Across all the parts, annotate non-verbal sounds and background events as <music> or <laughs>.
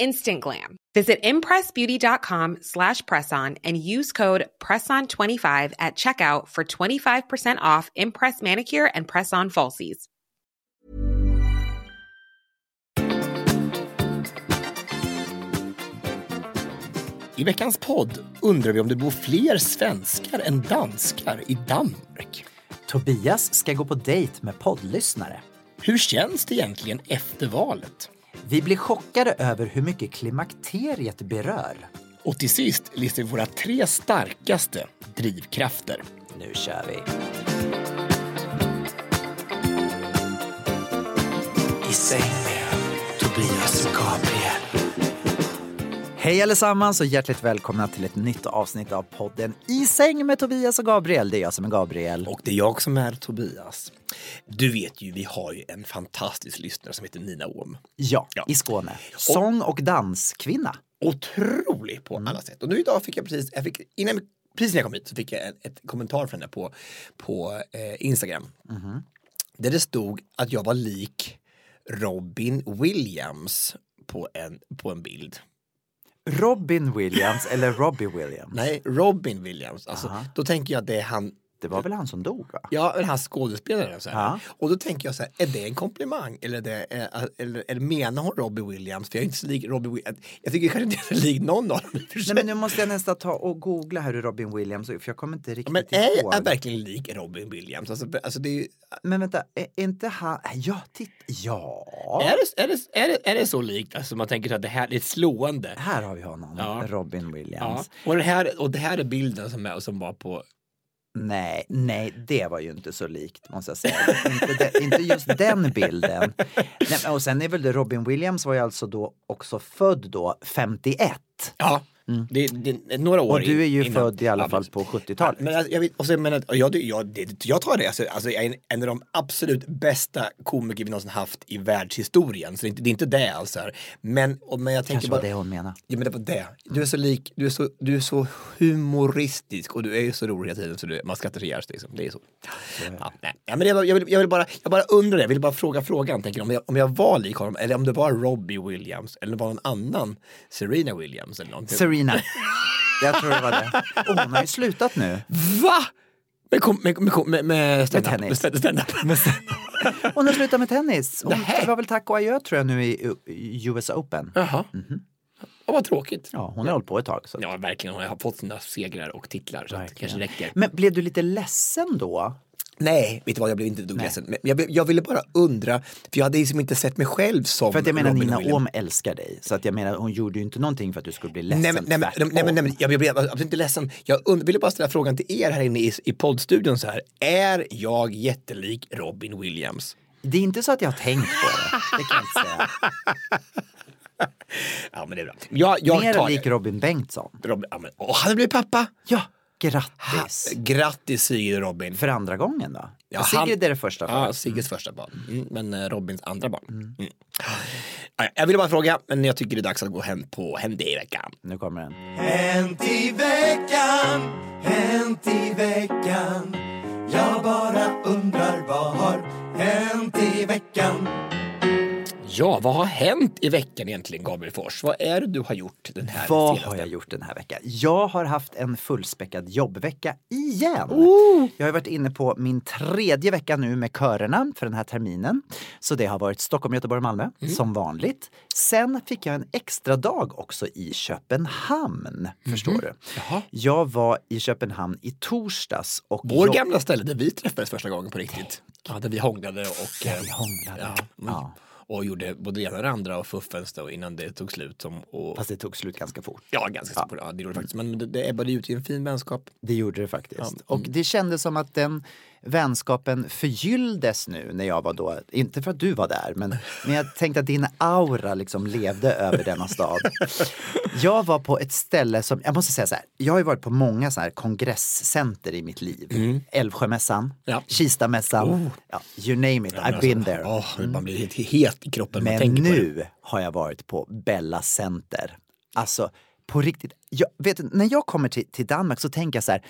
Instant glam. Visit impressbeauty.com slash presson and use code PRESSON25 at checkout for 25% off Impress Manicure and Press-On Falsies. I veckans podd undrar vi om det bor fler svenskar än danskar i Danmark. Tobias ska gå på dejt med poddlyssnare. Hur känns det egentligen efter valet? Vi blir chockade över hur mycket klimakteriet berör. Och till sist listar vi våra tre starkaste drivkrafter. Nu kör vi! I säng Hej allesammans och hjärtligt välkomna till ett nytt avsnitt av podden I säng med Tobias och Gabriel. Det är jag som är Gabriel. Och det är jag som är Tobias. Du vet ju, vi har ju en fantastisk lyssnare som heter Nina Ohm. Ja, ja. i Skåne. Sång och danskvinna. Otrolig på alla sätt. Och nu idag fick jag precis, jag fick, innan, precis när jag kom hit så fick jag ett, ett kommentar från henne på, på eh, Instagram. Mm -hmm. Där det stod att jag var lik Robin Williams på en, på en bild. Robin Williams eller Robbie Williams? Nej, Robin Williams. Alltså, då tänker jag att det är han det var väl han som dog? Va? Ja, den här skådespelaren. Så här. Och då tänker jag så här, är det en komplimang? Eller, det, eller, eller menar hon Robbie Williams? För jag är inte så lik Robbie Williams. Jag tycker kanske inte jag är lik någon av dem. Nej, men nu måste jag nästan ta och googla här hur Robin Williams för jag kommer inte riktigt men ihåg. Men är verkligen lik Robin Williams? Alltså, alltså det är ju... Men vänta, är inte han... Ja, titta. Ja. Är det, är det, är det, är det så likt? Alltså man tänker att det här är slående. Här har vi honom, ja. Robin Williams. Ja. Och, det här, och det här är bilden som, är, som var på Nej, nej, det var ju inte så likt måste jag säga. inte, de, inte just den bilden. Nej, och sen är väl det, Robin Williams var ju alltså då också född då 51. Ja. Mm. Det, det, några år Och du är ju innan. född i alla fall på 70-talet. Ja, men jag, jag, och sen, men, jag, jag, det, jag tar det, alltså, alltså, jag är en av de absolut bästa komiker vi någonsin haft i världshistorien. Så det är inte det, är inte det alltså. Men, och, men jag tänker Kanske bara, var det hon menade. Ja men det var det. Du är så lik, du är så, du är så humoristisk och du är ju så rolig hela tiden så du, man skrattar ihjäl sig. Liksom. Det är så. Ja, nej. Ja, men det, jag, vill, jag vill bara, jag bara undrar det, jag vill bara fråga frågan, tänker, om, jag, om jag var lik honom eller om det var Robbie Williams eller om det var någon annan Serena Williams eller någonting. Serena. Jag tror det var det. Och hon har ju slutat nu. Va? Med, med, med, med, med stand-up? <laughs> Med stand-up. hon har slutat med tennis. Hon Nähe. var väl tack och adjö tror jag nu i US Open. Jaha. Mm -hmm. Ja, vad tråkigt. Ja, hon har hållit på ett tag. Så. Ja, verkligen. Hon har fått sina segrar och titlar. Så det kanske räcker. Men blev du lite ledsen då? Nej, vet du vad, jag blev inte dugg ledsen. Men jag, jag, ville bara undra, för jag hade liksom inte sett mig själv som För att jag menar Robin Nina Ohm älskar dig. Så att jag menar, hon gjorde ju inte någonting för att du skulle bli ledsen. Nej, men, nej, men, nej, men, nej, men jag blev absolut inte ledsen. Jag und- ville bara ställa frågan till er här inne i, i poddstudion så här. Är jag jättelik Robin Williams? Det är inte så att jag har tänkt på det. Det kan jag inte säga. <laughs> ja, men det är bra. Jag, jag Mer lik Robin Bengtsson. Robin, ja, men, åh, han har blivit pappa! Ja. Grattis! Ha, grattis Sigrid och Robin! För andra gången då? Ja, Sigrid är det första barnet. Ja, Sigrids mm. första barn. Mm, men eh, Robins andra barn. Mm. Mm. Jag ville bara fråga, men jag tycker det är dags att gå hem på Hänt i veckan. Nu kommer den. Hänt i veckan, hänt i veckan. Jag bara undrar vad har hänt i veckan? Ja, vad har hänt i veckan egentligen Gabriel Fors? Vad är det du har gjort den här Vad senaste? har jag gjort den här veckan? Jag har haft en fullspäckad jobbvecka igen. Jag har varit inne på min tredje vecka nu med körerna för den här terminen. Så det har varit Stockholm, Göteborg, Malmö som vanligt. Sen fick jag en extra dag också i Köpenhamn. Förstår du? Jaha. Jag var i Köpenhamn i torsdags och Vår jag- gamla ställe där vi träffades första gången på riktigt. Ja, där vi hånglade och, Där vi hånglade. Ja, Ja. Och gjorde både det ena och det andra och fuffens då innan det tog slut. Som, och, Fast det tog slut ganska fort. ja, ganska ja. ja, det gjorde det faktiskt. Men det, det ebbade ut i en fin vänskap. Det gjorde det faktiskt. Ja, Och det kändes som att den vänskapen förgylldes nu när jag var då, inte för att du var där, men, men jag tänkte att din aura liksom levde över denna stad. Jag var på ett ställe som, jag måste säga så här, jag har ju varit på många så här kongresscenter i mitt liv. Älvsjömässan, Ja. Kistamässan, ja, you name it, I've been there. Åh, man blir helt het i kroppen. man Men tänker på det. nu har jag varit på Bella Center. Alltså på riktigt. Jag, vet, när jag kommer till, till Danmark så tänker jag så här.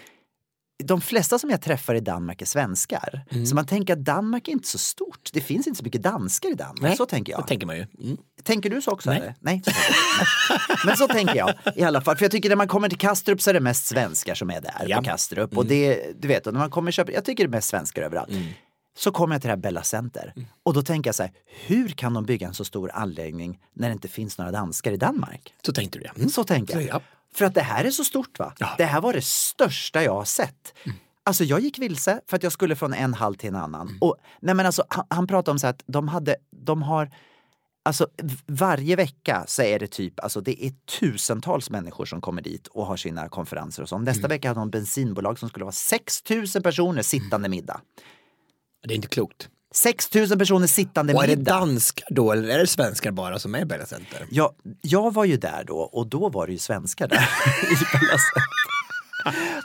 De flesta som jag träffar i Danmark är svenskar. Mm. Så man tänker att Danmark är inte så stort. Det finns inte så mycket danskar i Danmark. Nej, så tänker jag. Tänker man ju. Mm. Tänker du så också? Nej. Nej. så. <laughs> Men så tänker jag i alla fall. För jag tycker när man kommer till Kastrup så är det mest svenskar som är där Ja. Mm. på Kastrup. Och det, du vet, och när man kommer köpa, jag tycker det är mest svenskar överallt. Så kommer jag till det här Bella Center. Mm. Och då tänker jag så här, hur kan de bygga en så stor anläggning när det inte finns några danskar i Danmark? Så tänkte du det. Mm. Så tänker jag. Ja. För att det här är så stort va? Ja. Mm. Det här var det största jag har sett. Alltså jag gick vilse för att jag skulle från en hall till en annan. Mm. Och, nej men alltså, han, han pratade om så här att de, hade, de har Alltså varje vecka så är det typ, alltså det är tusentals människor som kommer dit och har sina konferenser och så. Nästa Mm. vecka hade de bensinbolag som skulle vara 6000 personer sittande middag. Det är inte klokt. 6000 personer sittande Och är det middag. danskar då eller är det svenskar bara som är i Bella Center? Jag, jag var ju där då och då var det ju svenskar där. <laughs> i Bella Center.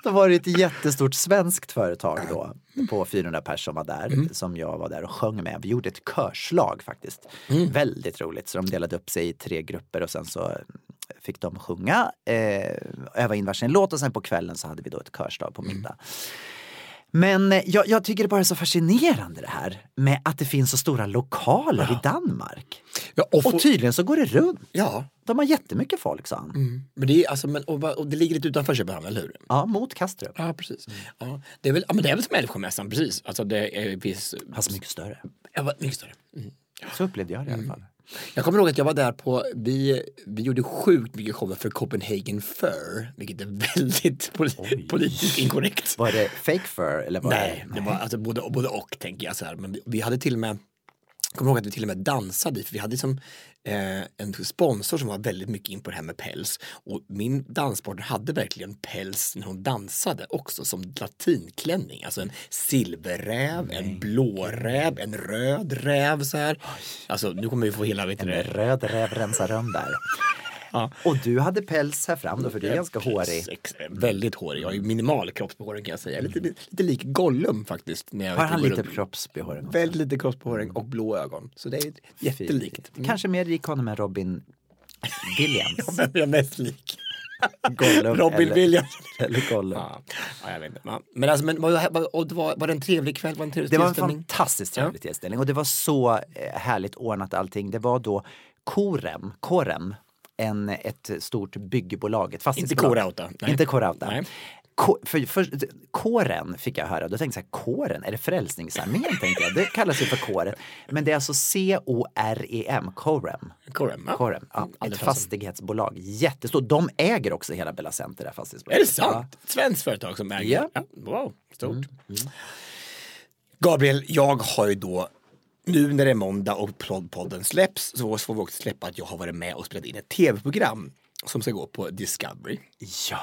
Då var det ett jättestort svenskt företag då på 400 personer som var där som jag var där och sjöng med. Vi gjorde ett körslag faktiskt. Väldigt roligt. Så de delade upp sig i tre grupper och sen så fick de sjunga, eh, öva in varsin låt och sen på kvällen så hade vi då ett körslag på middag. Men eh, jag, jag tycker det bara är så fascinerande det här med att det finns så stora lokaler i Danmark. Ja, och Och tydligen så går det runt. ja. De har jättemycket folk sa han. Men det, är, alltså, men, och, och det ligger lite utanför Köpenhamn, eller hur? Ja, mot Kastrup. Ja, precis. Ja, det, är väl, ja, men det är väl som Älvsjömässan, precis. Alltså det är finns... Fast mycket större. Ja, mycket större. Mm. Så upplevde jag det i alla fall. Jag kommer ihåg att jag var där på, vi, vi gjorde sjukt mycket shower för Copenhagen Fur, vilket är väldigt poli- politiskt inkorrekt. Var det fake fur eller var Nej, det? det var alltså både, både och tänker jag så här. Men vi, vi hade till och med, jag kommer ihåg att vi till och med dansade för vi hade liksom eh, en sponsor som var väldigt mycket in på det här med päls. Och min danspartner hade verkligen päls när hon dansade också som latinklänning. Alltså en silverräv, en blå räv, en röd räv så här. Alltså nu kommer vi få hela, vet du En det, röd räv rensar rum där. Ja. Och du hade päls här fram då för du är ganska hårig. Väldigt hårig. Jag har ju minimal kroppsbehåring kan jag säga. Lite, lite lik Gollum faktiskt. När jag Har han lite kroppsbehåring? Väldigt lite kroppsbehåring och blå ögon. Så det är jättelikt. Mm. Kanske mer lik honom än Robin Williams. <laughs> Vem är mest lik? Gollum <laughs> Robin eller, Williams. eller Gollum. Ja, ja, jag vet inte. Ja. Men, alltså, men var, och det var, var det en trevlig kväll? Var en trevlig Det var en fantastiskt trevlig tillställning och det var så eh, härligt ordnat allting. Det var då Korem, Korem en, ett stort byggbolag, ett fastighetsbolag. Inte K-Rauta. Nej. Ko, för, för, kåren fick jag höra, då tänkte jag kåren, är det Frälsningsarmén? <laughs> tänkte jag. Det kallas ju för kåren. Men det är alltså C-O-R-E-M, Corem. Corem, ja. Corem, ja, Mm, ett aldrig fasen. fastighetsbolag, jättestort. De äger också hela Bella Center, det här Är fastighetsbolaget. det sant? Ett svenskt företag som äger? Ja. Mm, Wow, stort. Gabriel, jag har ju då nu när det är måndag och poddpodden släpps så får vi också släppa att jag har varit med och spelat in ett tv-program som ska gå på Discovery. Ja.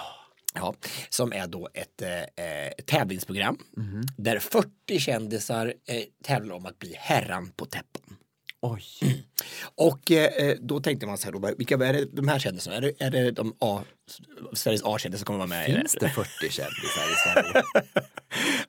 Ja, som är då ett eh, eh, tävlingsprogram Mhm. där 40 kändisar eh, tävlar om att bli herran på täppen. Oj. Och eh, då tänkte man så här, då, vilka är det, de här kändisarna? Är det, är det de A, Sveriges A-kändisar kommer vara med? i Finns det 40 kändisar i Sverige? <laughs>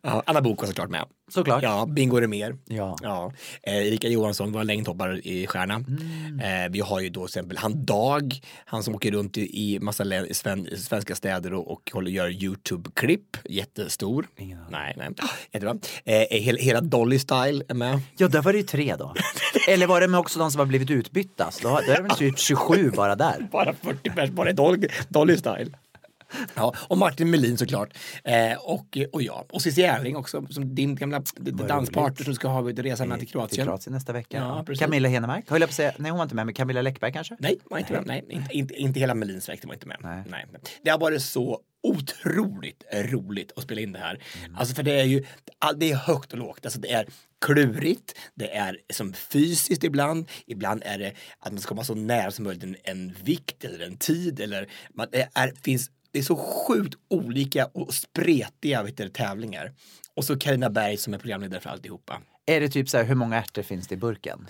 Ja, Anna Book var såklart med. Såklart. Ja, Bingo Rimér. Ja. Ja. Eh, Erika Johansson var längdhoppare i stjärna. Mm. Eh, vi har ju då till exempel han Dag, han som åker runt i, i massa lä- i sven, svenska städer och, och håller, gör YouTube-klipp. Jättestor. Ingen. Nej, nej. Jättebra. Eh, hela, hela Dolly Style är med. Ja, där var det ju tre då. <laughs> Eller var det med också de som har blivit utbytta? Så då, då är det väl typ 27 bara där. <laughs> Bara 40 pers, bara i Dolly, Dolly Style. Ja, och Martin Melin såklart. Eh, och, och jag. Och Cissi Erling också, som din gamla danspartner som ska ha ett resa med till Till Kroatien. Kroatien nästa vecka. Ja, precis. Camilla Henemark, höll jag på att säga. Nej, hon var inte med, men Camilla Läckberg kanske? Nej, var inte med. Nej, inte, inte, inte hela Melins släkten var inte med. Nej. Nej. Det har varit så otroligt roligt att spela in det här. Mm. Alltså för det är ju, det är högt och lågt. Alltså det är klurigt, det är som fysiskt ibland, ibland är det att man ska komma så nära som möjligt en, en vikt eller en tid eller man, det är, finns det är så sjukt olika och spretiga vet du, tävlingar. Och så Carina Berg som är programledare för alltihopa. Är det typ så här, hur många ärtor finns det i burken?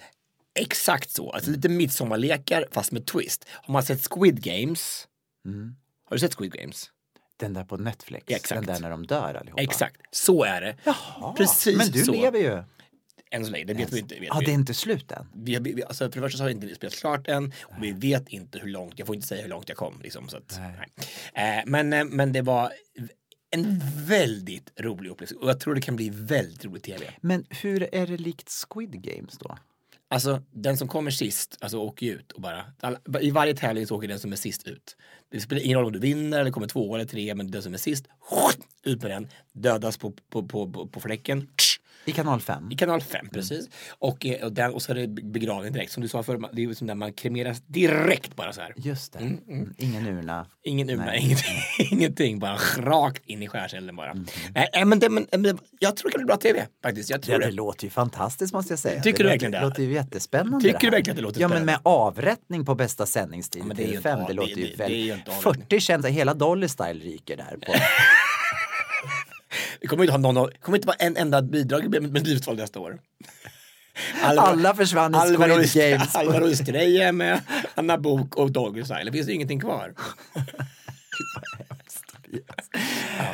Exakt så, alltså lite midsommarlekar fast med twist. Har man sett Squid Games? Har du sett Squid Games? Den där på Netflix, exakt. den där när de dör allihopa. Exakt, så är det. Jaha, Precis men du så. lever ju. Än så länge, det vet vi inte. Vet Ja, vi. det är inte slut än. Vi, vi, alltså för det första så har vi inte spelat klart än och vi vet inte hur långt, jag får inte säga hur långt jag kom. Liksom, så att, nej. Eh, men, eh, men det var en väldigt rolig upplevelse och jag tror det kan bli väldigt rolig tv. Men hur är det likt Squid Games då? Alltså den som kommer sist, alltså åker ju ut och bara, alla, I varje tävling så åker den som är sist ut. Det spelar ingen roll om du vinner eller kommer två eller tre, men den som är sist, ut med den, dödas på, på, på, på, på fläcken. I kanal 5? I kanal 5 precis. Och, eh, och, den, och så är det begravning direkt. Som du sa förr, det är som där man kremeras direkt bara så här. Just det. Mm, Ingen urna. Ingen urna, ingenting, <laughs> ingenting, bara rakt in i skärselden bara. Nej, nej, men, det, men, men jag tror det kan bli bra tv faktiskt. Jag tror Ja, det. det låter ju fantastiskt måste jag säga. Tycker du låter, verkligen det? låter ju jättespännande. Tycker det du verkligen att det låter Ja, men spännande? med avrättning på bästa sändningstid Ja, det TV5, inte det, av- låter det- ju det- det väldigt... inte avrättning. 40 kända, hela Dolly Style ryker där. På. <laughs> Det kommer inte ha någon, kommer inte vara en enda bidrag med Melodifestivalen nästa år. <laughs> Alla försvann i Squid Games. <laughs> Alvaro Estrella med, Anna Bok och Doggy Style. Det finns ingenting kvar. <laughs> Ja.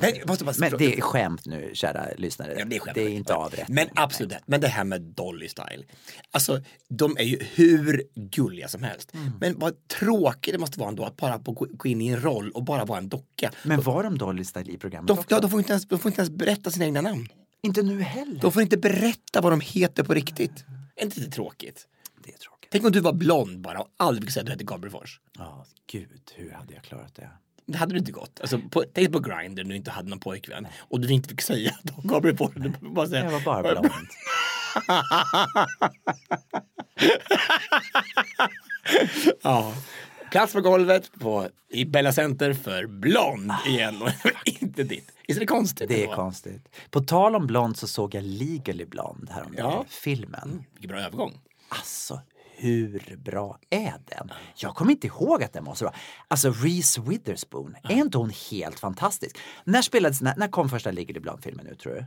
Men, jag måste bara Men det är skämt nu, kära lyssnare. Ja, det, är skämt. det är inte avrättning. Men absolut, men det här med Dolly Style. Alltså, de är ju hur gulliga som helst. Mm. Men vad tråkigt det måste vara ändå att bara gå in i en roll och bara vara en docka. Men var de Dolly Style i programmet De, också? ja, de, får inte ens, de får inte ens berätta sina egna namn. Inte nu heller. De får inte berätta vad de heter på riktigt. Är inte det tråkigt? Det är tråkigt. Tänk om du var blond bara och aldrig fick säga att du hette Gabriel Fors. Ja, gud, hur hade jag klarat det? Det hade du inte gått. Alltså, på, tänk på Grindr när du inte hade någon pojkvän och du inte fick säga att Gabriel Fors. Du bara säga, Jag var bara blond. <laughs> Ja. Plats på golvet på, i Bella Center för blond igen och inte ditt. Visst är det konstigt? Det är ändå? konstigt. På tal om blond så såg jag Legally Blonde häromdagen. Ja. Filmen. Vilken bra övergång. Alltså, hur bra är den? Jag kommer inte ihåg att den var så bra. Alltså Reese Witherspoon, är inte hon helt fantastisk? När spelades, när, när kom första Legally Blonde-filmen ut tror du?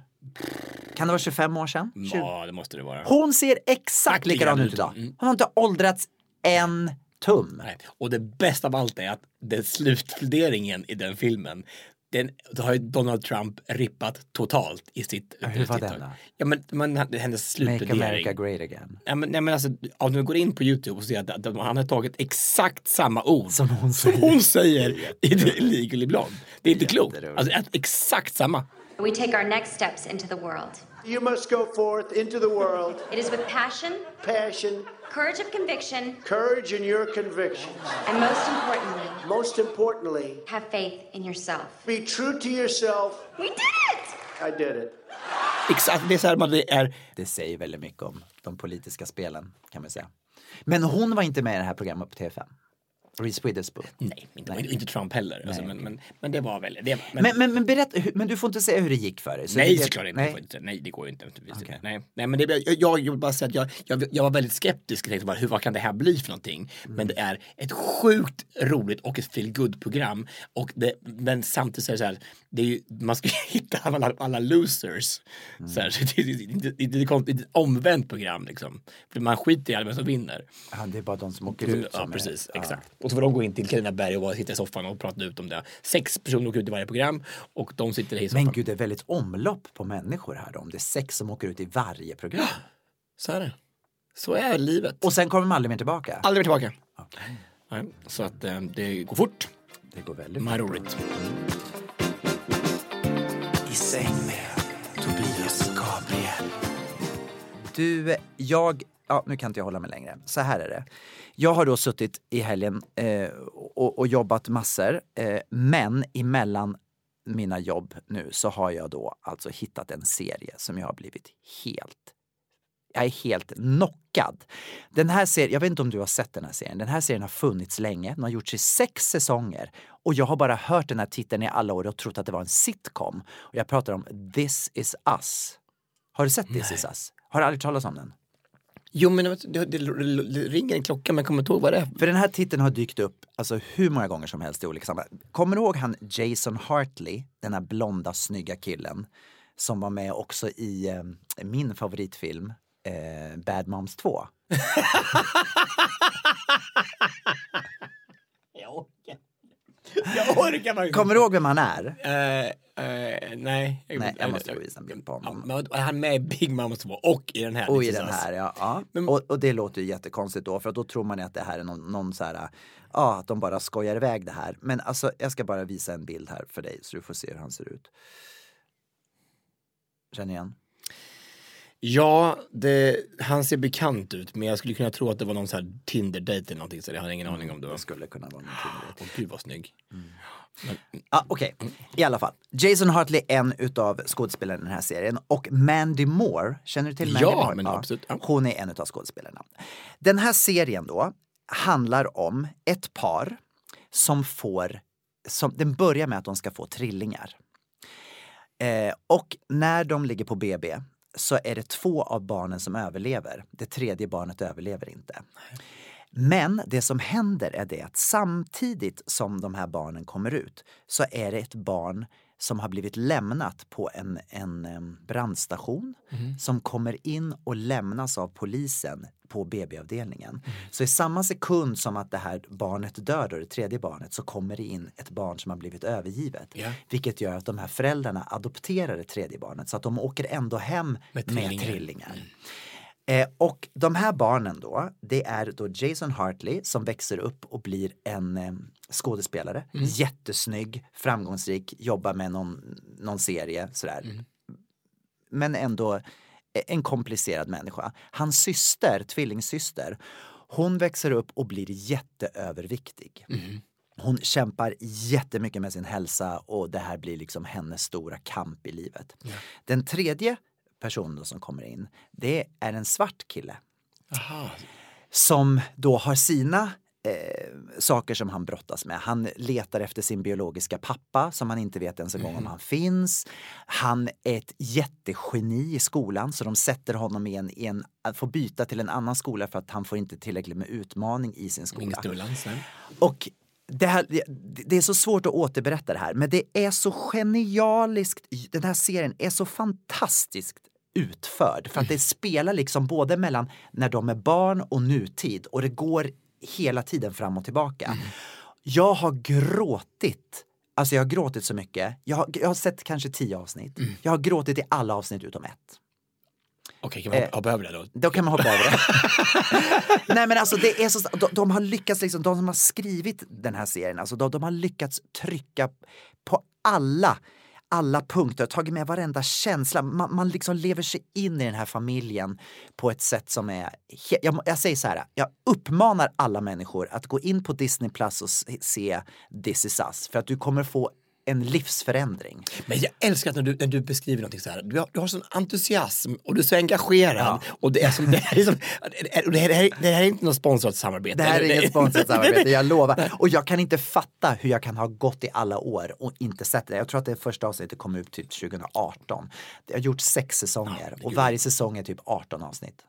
Kan det vara 25 år sedan? 20? Ja, det måste det vara. Hon ser exakt likadan ut idag. Hon har inte åldrats en tum. Nej. Och det bästa av allt är att den slutpläderingen i den filmen den då har ju Donald Trump rippat totalt i sitt hur var den då? Ja men, men hennes Make slutplädering. America Great Again. Ja, men, nej, men alltså, om du går in på Youtube och ser att, att han har tagit exakt samma ord Som hon som säger. hon säger <laughs> i The Legally Blonde. Det är inte klokt. Alltså, exakt samma. We take our next steps into the world. You must go forth into the world, It is with passion, passion, courage of conviction, courage in your convictions. and most importantly, Most importantly, have faith in yourself. be true to yourself. We did it! I did it. Exakt, det är så här, man, det är Det säger väldigt mycket om de politiska spelen kan man säga. Men hon var inte med i det här programmet på TV5. Reese Witherspoon. Nej, inte, inte Trump heller. Alltså, men, men, men det var väl... Det, men, Men, men, men berätta, men du får inte säga hur det gick för dig? så nej, det- såklart inte. Nej. Nej. Inte. nej, det går ju inte. Okej. Nej, nej, men det, jag, jag, jag vill bara säga att jag, jag, jag var väldigt skeptisk. Jag tänkte bara, hur, vad kan det här bli för någonting? Men det är ett sjukt roligt och ett feel program Och det, men samtidigt så är det så här, det är ju, man ska <laughs> hitta alla, alla losers. Så här, så det, det, det, det, det, är ett omvänt program liksom. För man skiter i alla som vinner. Ja, det är bara de som åker ut Ja, som precis. är, Exakt. Och så får de gå in till Carina Berg och bara sitta i soffan och prata ut om det. Sex personer åker ut i varje program och de sitter i soffan. Men gud, det är väldigt omlopp på människor här då, om det är sex som åker ut i varje program. <gasps> Så är det. Så är livet. Och sen kommer de aldrig mer tillbaka? Aldrig mer tillbaka. Okej, Nej, så att eh, det går fort, det går väldigt fort. roligt. I säng med Tobias Gabriel. Du, jag ja, nu kan inte jag hålla mig längre. Så här är det. Jag har då suttit i helgen eh, och, och jobbat massor, eh, men emellan mina jobb nu så har jag då alltså hittat en serie som jag har blivit helt jag är helt knockad. Den här serien, jag vet inte om du har sett den här serien. Den här serien har funnits länge. Den har gjorts i sex säsonger. Och jag har bara hört den här titeln i alla år och trott att det var en sitcom. Och jag pratar om This is us. Har du sett This is us? Har du aldrig talat om den? Jo men det, det, det, det ringer en klocka men jag kommer inte ihåg vad det är. För den här titeln har dykt upp alltså, hur många gånger som helst i olika sammanhang. Kommer du ihåg han Jason Hartley, den här blonda snygga killen som var med också i eh, min favoritfilm eh, Bad Moms 2? <laughs> Jag orkar. Jag orkar Kommer du ihåg vem han är? Eh, nej. Nej, jag måste visa en bild på Ja, honom. är han med i Big Mama 2 och i den här? Och i Is den här, ja. ja. Men- Och, och det låter ju jättekonstigt då, för då tror man ju att det här är någon, någon så här, ja, att de bara skojar iväg det här. Men alltså, jag ska bara visa en bild här för dig så du får se hur han ser ut. Känner igen? Ja, det, han ser bekant ut men jag skulle kunna tro att det var någon sån här Tinder-dejt eller någonting så jag har ingen aning om det var. Det skulle kunna vara någonting. Åh gud vad snygg. Ah, Okej, i alla fall. Jason Hartley är en utav skådespelarna i den här serien och Mandy Moore, känner du till Mandy Ja, Moore? men absolut, ja. Hon är en utav skådespelarna. Den här serien då handlar om ett par som får, som, den börjar med att de ska få trillingar. Eh, och när de ligger på BB så är det två av barnen som överlever. Det tredje barnet överlever inte. Men det som händer är det att samtidigt som de här barnen kommer ut så är det ett barn som har blivit lämnat på en, en brandstation som kommer in och lämnas av polisen på BB-avdelningen. Så i samma sekund som att det här barnet dör, då, det tredje barnet, så kommer det in ett barn som har blivit övergivet. Ja. Vilket gör att de här föräldrarna adopterar det tredje barnet så att de åker ändå hem Med med trillingar. trillingar. Eh, och de här barnen då, det är då Jason Hartley som växer upp och blir en eh, skådespelare. Jättesnygg, framgångsrik, jobbar med någon, någon serie sådär. Men ändå en komplicerad människa. Hans syster, tvillingsyster, hon växer upp och blir jätteöverviktig. Hon kämpar jättemycket med sin hälsa och det här blir liksom hennes stora kamp i livet. Den tredje personen som kommer in, det är en svart kille Aha. som då har sina eh, saker som han brottas med. Han letar efter sin biologiska pappa som han inte vet ens en gång om han finns. Han är ett jättegeni i skolan så de sätter honom i en, i en, att få byta till en annan skola för att han får inte tillräckligt med utmaning i sin skola. Och det, här, det är så svårt att återberätta det här, men det är så genialiskt. Den här serien är så fantastiskt utförd för att det spelar liksom både mellan när de är barn och nutid och det går hela tiden fram och tillbaka. Jag har gråtit. Alltså jag har gråtit så mycket. Jag har, jag har sett kanske tio avsnitt. Jag har gråtit i alla avsnitt utom ett. Okej, kan vi hoppa, hoppa över det då? Då kan man hoppa över det. <laughs> Nej men alltså det är så, de, de har lyckats, liksom, de som har skrivit den här serien, alltså de, de har lyckats trycka på alla alla punkter, tagit med varenda känsla. Man, man liksom lever sig in i den här familjen på ett sätt som är... Jag, jag säger så här, jag uppmanar alla människor att gå in på Disney Plus och se This is us. För att du kommer få en livsförändring. Men jag älskar att när du, när du beskriver någonting så här, du har, du har sån entusiasm och du är så engagerad. Och det är som, det här är som, det här, det är inte något sponsrat samarbete. Det här är inget sponsrat samarbete, jag lovar. Och jag kan inte fatta hur jag kan ha gått i alla år och inte sett det. Jag tror att det första avsnittet kom ut typ 2018. Det har gjort sex säsonger och varje säsong är typ 18 avsnitt.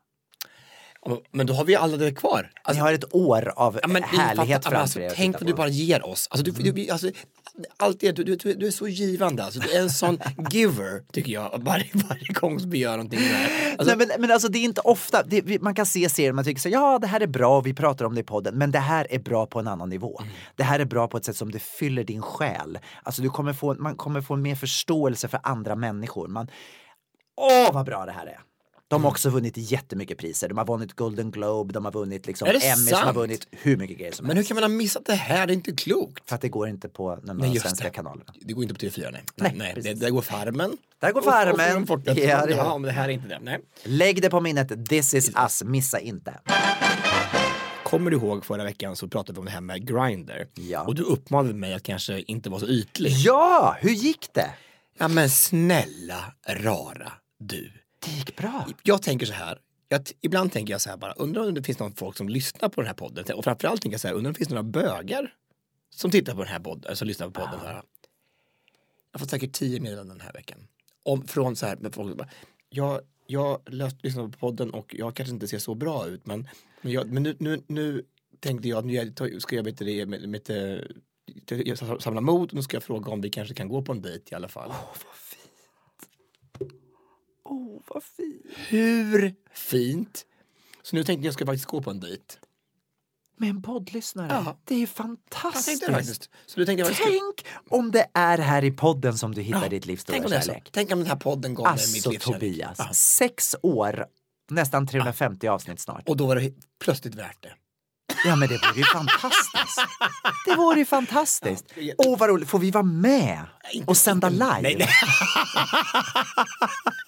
Men då har vi alla det kvar. Ni Alltså, har ett år av ja, men ni härlighet framför er. alltså, att Tänk vad du bara ger oss. Alltså, du, du, alltså, allt det, du, du, du är så givande. Alltså, du är en sån <laughs> giver, tycker jag, varje, varje gång som vi gör någonting. Där. Alltså, Nej, men, men alltså det är inte ofta, det, man kan se serier man tycker så ja det här är bra och vi pratar om det i podden, men det här är bra på en annan nivå. Mm. Det här är bra på ett sätt som det fyller din själ. Alltså du kommer få, man kommer få mer förståelse för andra människor. Man, åh vad bra det här är! De har också vunnit jättemycket priser. De har vunnit Golden Globe, de har vunnit liksom Emmys, de har vunnit hur mycket grejer som Men hur helst. kan man ha missat det här? Det är inte klokt. För att det går inte på de Nej, svenska det. kanalerna. Det går inte på TV4 nej. Nej, Nej, nej. Det, där går Farmen. Där går Och- och Farmen. och folk- Ja, det gör ja, det. men det här är inte det. Nej. Lägg det på minnet, this is us, missa inte. Kommer du ihåg förra veckan så pratade vi om det här med Grindr. Ja. Och du uppmanade mig att kanske inte vara så ytlig. Ja, hur gick det? Ja men snälla rara du. Det gick bra. Jag tänker så här. Jag, ibland tänker jag så här bara, undrar om det finns någon folk som lyssnar på den här podden. Och framförallt tänker jag så här, undrar om det finns några bögar som tittar på den här podden, som lyssnar på podden. Här. Jag har fått säkert tio meddelanden den här veckan. Om, från så här, med folk bara, jag, jag lyssnar på podden och jag kanske inte ser så bra ut men, men, jag, men nu, nu, nu tänkte jag att nu ska jag vet det, med, med, med, samla mod och nu ska jag fråga om vi kanske kan gå på en dejt i alla fall. Oh, vad fint. Hur fint? Så nu tänkte jag ska faktiskt gå på en dejt. Med en poddlyssnare. Ja. Det är Jag fantastiskt. det faktiskt. Så nu tänkte jag faktiskt Tänk om det är här i podden som du hittar Ja, ditt livs tänk stora om det är så. kärlek. Tänk om den här podden gav mig mitt Alltså livs kärlek. Tobias, Ja. sex år, nästan 350 avsnitt snart. Och då var det plötsligt värt det. Ja men det vore ju fantastiskt. Det vore ju fantastiskt. Ja, Åh vad roligt, får vi vara med och sända live? Nej, nej. <laughs>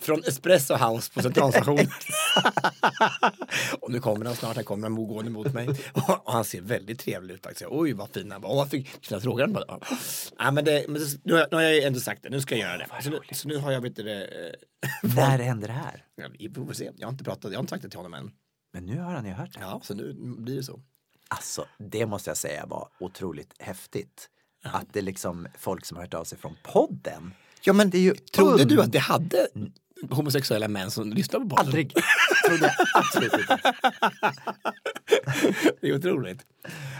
Från Espresso House på Centralstationen. <laughs> och nu kommer han snart, här kommer han gående mot mig. Och han ser väldigt trevlig ut faktiskt. Oj vad fin han var. Åh, jag fick jag frågan bara. Ja. Ja, men det, men det, nu, har, nu har jag ändå sagt det, nu ska jag göra det. Så nu, så nu har jag, vet du det, eh, <laughs> När händer det här? ja, vi får se. Jag har inte pratat, jag har inte sagt det till honom än. Men nu har han ju hört det. Ja, så nu blir det så. Alltså, det måste jag säga var otroligt häftigt. Att det liksom folk som har hört av sig från podden. Ja, men Det är ju trodde und- du att det hade homosexuella män som lyssnade på podden? Aldrig. Trodde jag absolut inte. <laughs> Det är otroligt.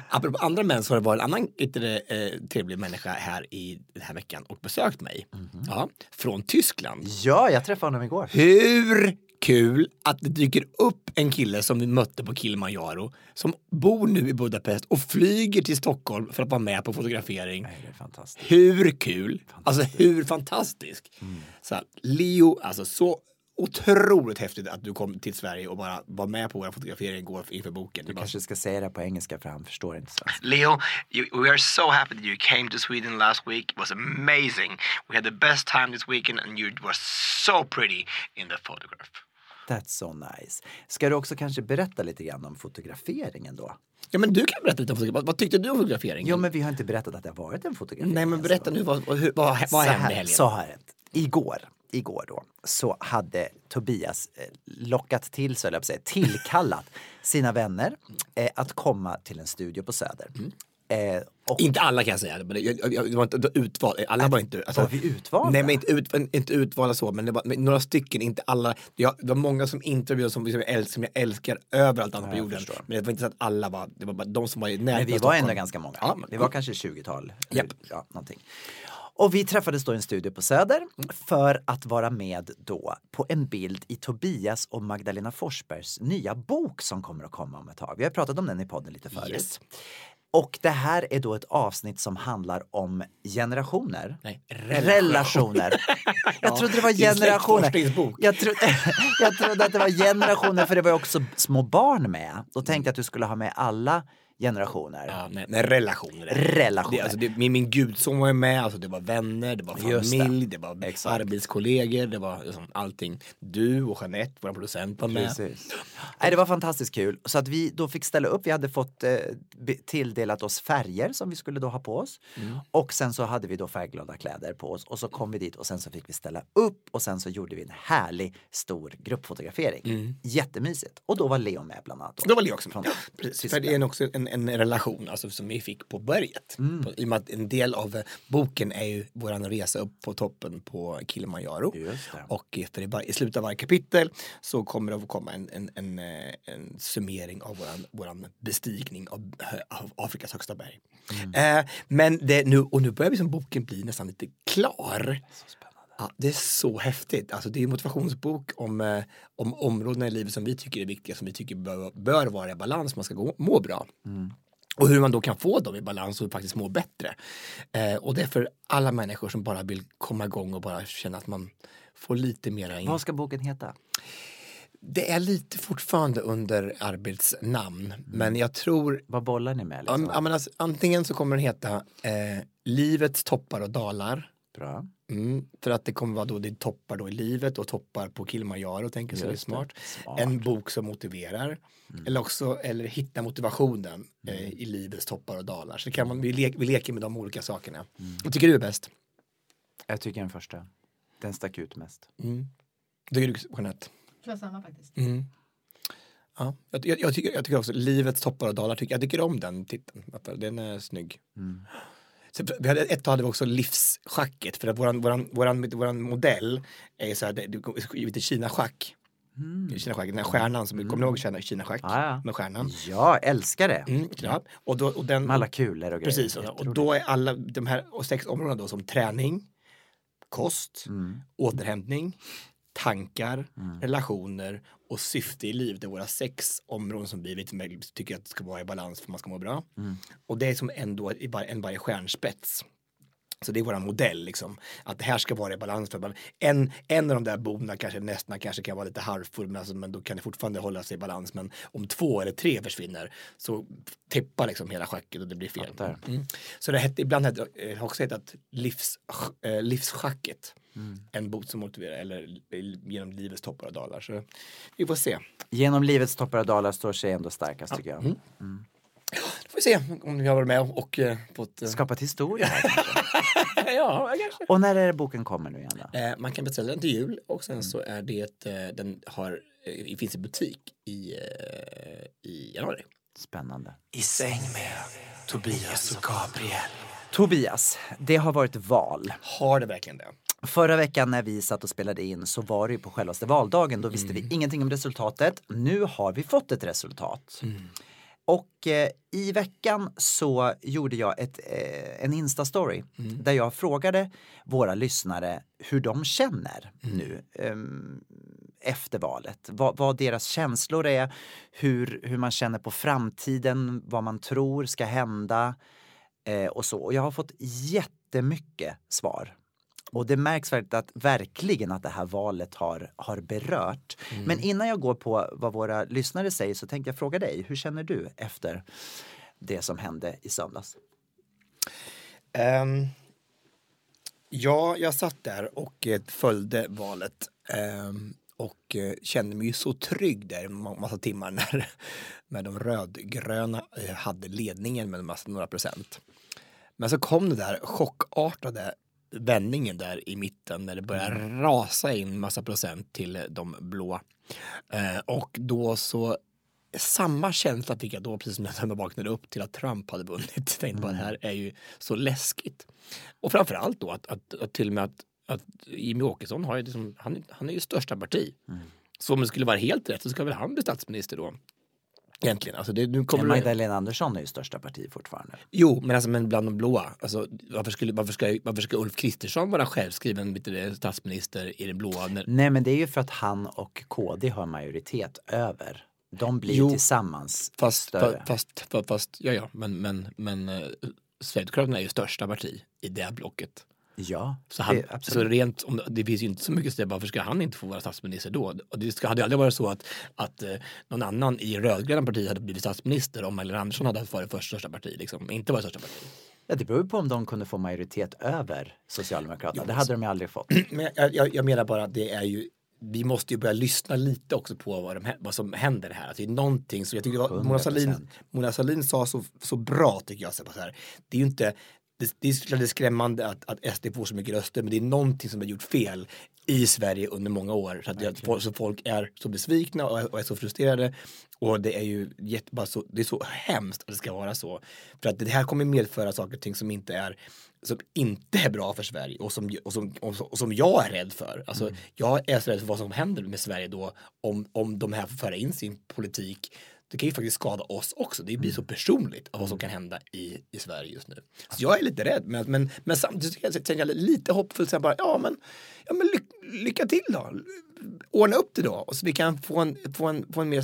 Apropå andra män så har det varit en annan det, eh, trevlig människa här i den här veckan och besökt mig. Ja, från Tyskland. Ja, jag träffade honom igår. Hur kul att det dyker upp en kille som vi mötte på Kilimanjaro som bor nu i Budapest och flyger till Stockholm för att vara med på fotografering. Nej, det är fantastiskt. Hur kul? Alltså hur fantastisk? Så här, Leo, alltså så otroligt häftigt att du kom till Sverige och bara var med på våra fotograferingar igår inför boken. Du kanske ska säga det på engelska för han förstår inte svenska. Leo, you, we are so happy that you came to Sweden last week. It was amazing. We had the best time this weekend and you were so pretty in the photograph. That's so nice. Ska du också kanske berätta lite grann om fotograferingen då? Ja men du kan berätta lite om fotografering. Vad, tyckte du om fotograferingen? Jo, men vi har inte berättat att det har varit en fotografering. Nej men berätta nu vad, vad, vad, vad så hände helgen? Så här, igår, igår då, så hade Tobias eh, lockat till eller jag säga, tillkallat <laughs> sina vänner eh, att komma till en studio på Söder. Mm. Eh, och Inte alla kan jag säga, men det, jag, jag, det var inte utval, alla var inte... Alltså, Var vi utvalda? Nej men inte, ut, inte utvalda så, men det var men några stycken, inte alla. Jag, det var många som intervjuade som, som, jag älskar, som jag älskar överallt annat på jorden. Men det var inte så att alla var, det var bara de som var i Men vi var Stockholm. ändå ganska många. Ja, men- vi var kanske 20-tal. Japp. Ja, någonting. Och vi träffades då i en studio på Söder för att vara med då på en bild i Tobias och Magdalena Forsbergs nya bok som kommer att komma om ett tag. Vi har pratat om den i podden lite förut. Yes. Och det här är då ett avsnitt som handlar om generationer. Nej, relationer. <laughs> Jag Ja, trodde det var generationer. Jag, tro, <laughs> jag trodde att det var generationer för det var ju också små barn med. Då tänkte jag att du skulle ha med alla generationer. Ja, nej, nej, relationer. Relationer. Det, alltså, det, min, min gudson var ju med, alltså, det var vänner, det var Just det. familj, det, var Exakt. arbetskollegor, det var liksom, allting. Du och Jeanette, vår producent, var med. Precis. Nej, det var fantastiskt kul. Så att vi då fick ställa upp. Vi hade fått eh, tilldelat oss färger som vi skulle då ha på oss. Mm. Och sen så hade vi då färgglada kläder på oss. Och så kom vi dit och sen så fick vi ställa upp och sen så gjorde vi en härlig stor gruppfotografering. Jättemysigt. Och då var Leo med bland annat. Mm. Då var det också med. Ja, precis. För det är också en, en relation alltså, som vi fick på berget. Mm. På, I och med att en del av boken är ju våran resa upp på toppen på Kilimanjaro. Och efter i, slutet av varje kapitel så kommer det att komma en, en, en, en summering av våran, våran bestigning av, av Afrikas högsta berg. Mm. Eh, men det, nu, och nu börjar liksom boken bli nästan lite klar. Ja, det är så häftigt. Alltså, det är en motivationsbok om, eh, om områdena i livet som vi tycker är viktiga, som vi tycker bör, bör vara i balans, man ska gå, må bra. Och hur man då kan få dem i balans och faktiskt må bättre. Eh, och det är för alla människor som bara vill komma igång och bara känna att man få lite mera in. Vad ska boken heta? Det är lite fortfarande under arbetsnamn, men jag tror Vad bollar ni med? Liksom? ja, men alltså, antingen så kommer den heta eh, Livets toppar och dalar. Bra. Mm, för att det kommer vara då det toppar då i livet och toppar på Kilimanjaro tänker så det är smart. Smart. En bok som motiverar. Eller också eller hitta motivationen eh, i livets toppar och dalar. Så det kan man, vi, le, vi leker med de olika sakerna. Vad tycker du är bäst? Jag tycker den första. Den stack ut mest. Mm. Tycker du Jeanette? tror jag samma faktiskt. Mm. Ja, jag, jag, jag, tycker, jag tycker också livets toppar och dalar, tycker, jag tycker om den titeln. Den är snygg. Vi hade, ett tag hade vi också livsschacket för att våran, våran, våran, våran modell är så här, det, det, Kina-schack. Kina-schack, den här stjärnan som, kommer du ihåg Kina- Kina-schack? Ja, ja. Med stjärnan. Jag älskar det. Mm, ja. och, då, och, den, Med alla kulor och grejer. Precis, och, och då är alla de här sex områdena då som träning, kost, Mm. återhämtning, tankar, relationer och syfte i livet. Det är våra sex områden som vi lite mer tycker att det ska vara i balans för att man ska må bra. Mm. Och det är som ändå en varje stjärnspets. Så det är våra modell liksom. Att det här ska vara i balans. För en, en av de där bonorna kanske nästan kanske kan vara lite halvfull men, alltså, men då kan det fortfarande hålla sig i balans. Men om två eller tre försvinner så tippar liksom hela schacket och det blir fel. Mm. Så det hette, ibland hette, eh, har också hetat livs, eh, livsschacket. Mm. En bok som motiverar eller genom livets toppar och dalar. Så vi får se. Genom livets toppar och dalar står sig ändå starkast tycker jag. Då får vi se om vi har varit med och eh, fått... Eh, Skapat historia här. <laughs> ja, kanske. Och när är det boken kommer nu igen då? Eh, man kan beställa den till jul och sen så är det, eh, den har, eh, finns i butik i, eh, i januari. Spännande. I säng med Tobias och Gabriel. Tobias, det har varit val. Har det verkligen det? Förra veckan när vi satt och spelade in så var det ju på självaste valdagen. Då visste vi ingenting om resultatet. Nu har vi fått ett resultat. Och eh, i veckan så gjorde jag ett, eh, en Insta-story där jag frågade våra lyssnare hur de känner nu ehm, efter valet. Vad, vad deras känslor är, hur, hur man känner på framtiden, vad man tror ska hända eh, och så. Och jag har fått jättemycket svar. Och det märks att, verkligen att det här valet har, har berört. Men innan jag går på vad våra lyssnare säger så tänkte jag fråga dig, hur känner du efter det som hände i söndags? Ehm, ja, jag satt där och eh, följde valet ehm, och eh, kände mig ju så trygg där en ma- massa timmar <laughs> när, när de rödgröna eh, hade ledningen med en massa, några procent. Men så kom det där chockartade vändningen där i mitten när det började rasa in massa procent till de blå. Eh, och då så samma känsla fick jag då precis som jag vaknade upp till att Trump hade vunnit. <laughs> Jag tänkte bara det här är ju så läskigt. Och framförallt då att, att, att till och med att, att Jimmie Åkesson har ju liksom, han, han är ju största parti. Så om det skulle vara helt rätt så ska väl han bli statsminister då. Egentligen. Alltså det, nu kommer Magdalena Andersson är ju största parti fortfarande. Jo, men, alltså, men bland de blåa. Alltså, varför, skulle, varför, ska, varför ska Ulf Kristersson vara självskriven du statsminister i det blåa? När, Nej men det är ju för att han och KD har majoritet över. De blir Jo, tillsammans fast, större. fast, fast, fast, ja, ja, men, men, men uh, Sverigedemokraterna är ju största parti i det här blocket. Ja, Så, han, det, så rent, om, det finns ju inte så mycket säga, varför ska han inte få vara statsminister då? Och det ska, hade aldrig varit så att, att eh, någon annan i rödgröna parti hade blivit statsminister om Magdalena Andersson hade varit först största parti, liksom. inte varit största parti. Ja, det beror på om de kunde få majoritet över Socialdemokraterna. Det hade de ju aldrig fått. <clears throat> Men jag, jag, jag menar bara att det är ju vi måste ju börja lyssna lite också på vad, de, vad som händer här. Alltså, det är någonting som jag tycker var- Mona Sahlin, 100%. Mona Sahlin sa så, så bra tycker jag. Så här, det är ju inte det, det är såklart det är skrämmande att, att SD får så mycket röster men det är någonting som har gjort fel i Sverige under många år. Så att det, folk- så folk är så besvikna och är, och är så frustrerade. Och det är ju jätte, bara så, det är så hemskt att det ska vara så. För att det här kommer medföra saker och ting som inte är som inte är bra för Sverige och som, och som, och som, jag är rädd för. Alltså, Jag är så rädd för vad som händer med Sverige då om, om de här får föra in sin politik. Det kan ju faktiskt skada oss också. Det blir så personligt av vad som kan hända i, i Sverige just nu. Så jag är lite rädd, men, men, men samtidigt kan jag lite hoppfullt. Så här bara, ja, men, ja, men ly, lycka till då. Ordna upp det då. Och så vi kan få en, få en, få en mer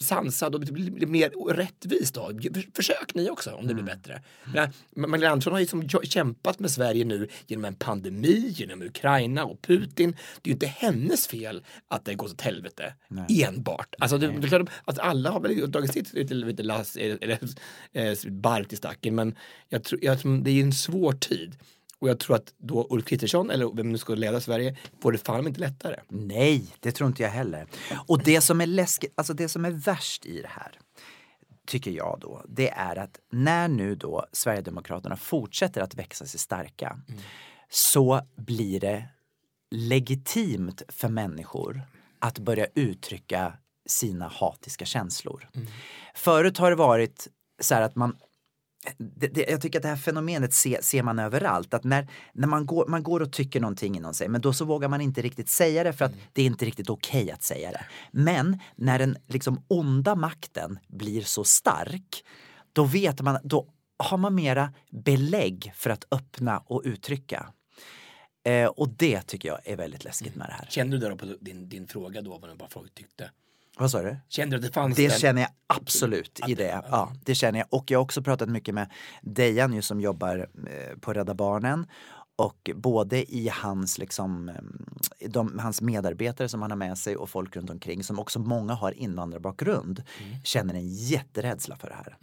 sansad och mer rättvis då? För- Försök ni också om det blir bättre. Men, Magdalena Andersson har ju som kämpat med Sverige nu genom en pandemi, genom Ukraina och Putin. Det är ju inte hennes fel att det går åt helvete enbart. Alltså det, det klart att alla har väl dragit sitt lite, lite lass, eller, eh, bark till stacken men jag tror, jag tror det är en svår tid. Och jag tror att då Ulf Kristersson, eller vem nu ska leda Sverige, får det fan inte lättare. Nej, det tror inte jag heller. Och det som är läskigt, alltså det som är värst i det här, tycker jag då, det är att när nu då Sverigedemokraterna fortsätter att växa sig starka så blir det legitimt för människor att börja uttrycka sina hatiska känslor. Förut har det varit så här att man det, det, jag tycker att det här fenomenet se, ser man överallt. Att när, när man, går, man går och tycker någonting inom sig men då så vågar man inte riktigt säga det för att det är inte riktigt okej att säga det. Men när den liksom onda makten blir så stark då vet man, då har man mera belägg för att öppna och uttrycka. Eh, och det tycker jag är väldigt läskigt med det här. Kände du det då på din, din fråga då, vad vad folk tyckte? Vad sa du? Kände du att det fanns Det en- känner jag absolut i det. Ja, det känner jag. Och jag har också pratat mycket med Dejan ju som jobbar eh, på Rädda Barnen. Och både i hans, liksom, eh, de, hans medarbetare som han har med sig och folk runt omkring som också många har invandrarbakgrund känner en jätterädsla för det här.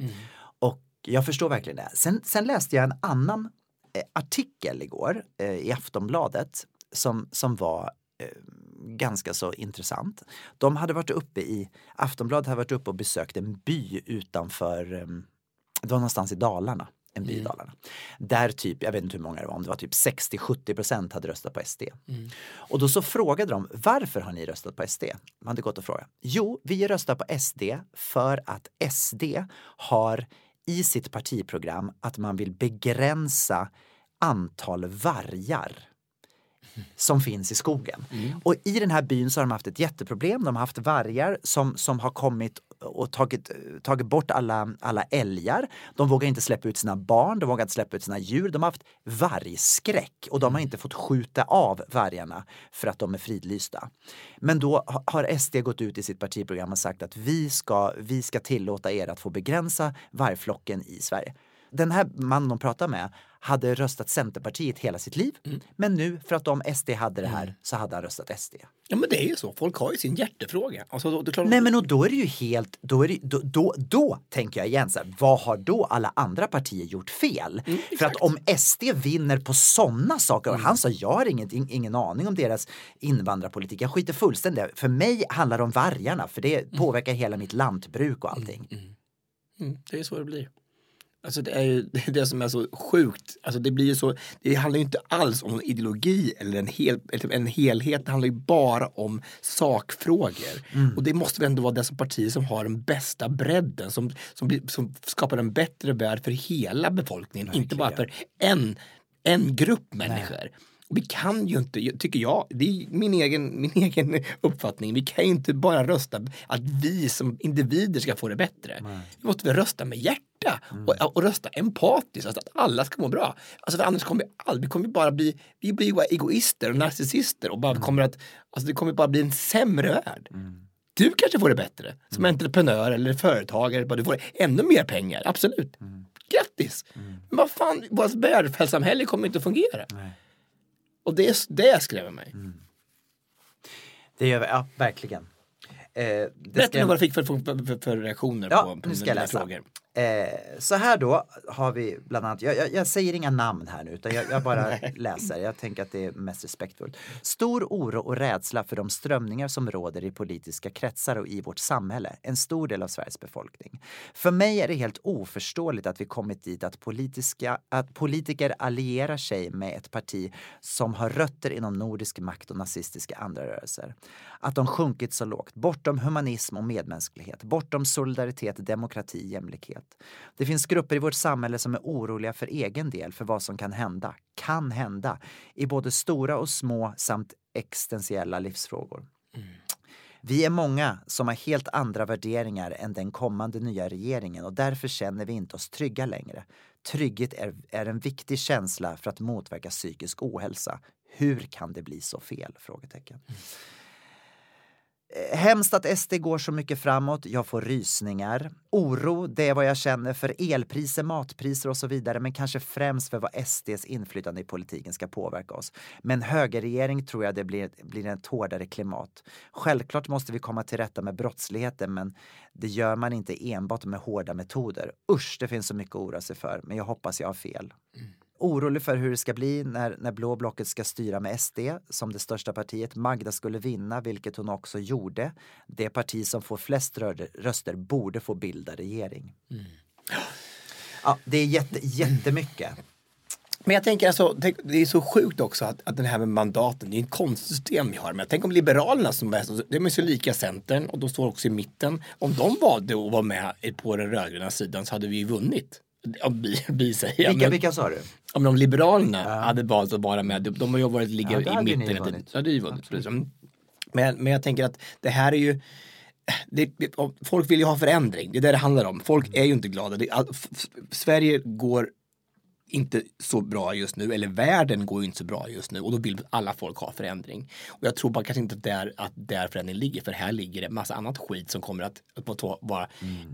Och jag förstår verkligen det. Sen, sen läste jag en annan eh, artikel igår eh, i Aftonbladet som, som var eh, ganska så intressant. De hade varit uppe i, Aftonbladet hade varit uppe och besökt en by utanför, eh, det var någonstans i Dalarna, en by i Dalarna. Där typ, jag vet inte hur många det var, om det var typ 60-70 procent hade röstat på SD. Och då så frågade de, varför har ni röstat på SD? Man hade gått och frågat. Jo, vi röstar på SD för att SD har i sitt partiprogram att man vill begränsa antal vargar som finns i skogen. Och i den här byn så har de haft ett jätteproblem. De har haft vargar som, som har kommit och tagit, tagit bort alla, alla älgar. De vågar inte släppa ut sina barn, de vågar inte släppa ut sina djur. De har haft vargskräck och de har inte fått skjuta av vargarna för att de är fridlysta. Men då ha- har SD gått ut i sitt partiprogram och sagt att vi ska, vi ska tillåta er att få begränsa vargflocken i Sverige. Den här mannen de pratade med hade röstat Centerpartiet hela sitt liv. Men nu för att de SD hade det här så hade han röstat SD. Ja men det är ju så, folk har ju sin hjärtefråga. Alltså, då, då, Nej men och då är det ju helt, då, är det, då, då, då tänker jag igen så här, vad har då alla andra partier gjort fel? För att om SD vinner på sådana saker, och han sa jag har inget, ingen aning om deras invandrarpolitik, jag skiter fullständigt För mig handlar det om vargarna, för det påverkar hela mitt lantbruk och allting. Mm, det är så det blir. Alltså det är ju det, <laughs> är det som är så sjukt. Alltså det blir ju så, det handlar ju inte alls om en ideologi eller en, hel, en helhet. Det handlar ju bara om sakfrågor. Och det måste väl ändå vara dessa partier som har den bästa bredden. Som, som, som skapar en bättre värld för hela befolkningen. Inte bara för en, en grupp människor. Och vi kan ju inte, tycker jag, det är min egen, min <laughs> egen uppfattning, vi kan ju inte bara rösta att vi som individer ska få det bättre. Vi måste väl rösta med hjärta och, och rösta empatiskt, alltså att alla ska må bra. Alltså för annars kommer vi aldrig, vi kommer bara bli, vi blir bara egoister och narcissister och bara kommer att, alltså det kommer bara bli en sämre värld. Du kanske får det bättre som entreprenör eller företagare, bara du får ännu mer pengar, absolut. Grattis! Men vad fan, vårt välfärdssamhälle kommer inte att fungera. Och det, är- det skrämmer mig. Det gör vi, ja verkligen. Eh, det Berätta nu jag- vad du fick för, för, för, för reaktioner Ja, på, på läsa. frågor. Eh, så här då har vi bland annat, jag, jag, jag säger inga namn här nu utan jag, jag bara <laughs> läser. Jag tänker att det är mest respektfullt. Stor oro och rädsla för de strömningar som råder i politiska kretsar och i vårt samhälle, en stor del av Sveriges befolkning. För mig är det helt oförståeligt att vi kommit dit att, politiska, att politiker allierar sig med ett parti som har rötter inom nordisk makt och nazistiska andra rörelser. Att de sjunkit så lågt, bortom humanism och medmänsklighet, bortom solidaritet, demokrati, jämlikhet. Det finns grupper i vårt samhälle som är oroliga för egen del för vad som kan hända, kan hända, i både stora och små samt existentiella livsfrågor. Vi är många som har helt andra värderingar än den kommande nya regeringen och därför känner vi inte oss trygga längre. Trygghet är, är en viktig känsla för att motverka psykisk ohälsa. Hur kan det bli så fel? Frågetecken. Eh, hemskt att SD går så mycket framåt. Jag får rysningar. Oro, det är vad jag känner för elpriser, matpriser och så vidare, men kanske främst för vad SDs inflytande i politiken ska påverka oss. Med en högerregering tror jag det blir, blir ett hårdare klimat. Självklart måste vi komma till rätta med brottsligheten, men det gör man inte enbart med hårda metoder. Usch, det finns så mycket att oroa sig för, men jag hoppas jag har fel. Mm. Orolig för hur det ska bli när, när blå blocket ska styra med SD som det största partiet. Magda skulle vinna, vilket hon också gjorde. Det parti som får flest röster borde få bilda regering. Ja, det är jätte, jättemycket. Men jag tänker alltså, det är så sjukt också att, att den här med mandaten, det är ett konstigt system vi har. Men tänk om Liberalerna som är, de är så lika Centern och de står också i mitten. Om de valde att vara med på den rödgröna sidan så hade vi ju vunnit. Om bi, <laughs> bi säger jag. Vilka, Men vilka sa du? Om de Liberalerna hade valt att vara med, de, har ju varit ligga Ja, i hade mitten. Ja, det är ju vunnit. Mm. Men, men jag tänker att det här är ju det, folk vill ju ha förändring, det är det det handlar om. Folk är ju inte glada. Det, Sverige går inte så bra just nu, eller världen går inte så bra just nu och då vill alla folk ha förändring. Och jag tror bara kanske inte där, att där förändringen ligger, för här ligger det massa annat skit som kommer att, att vara- vara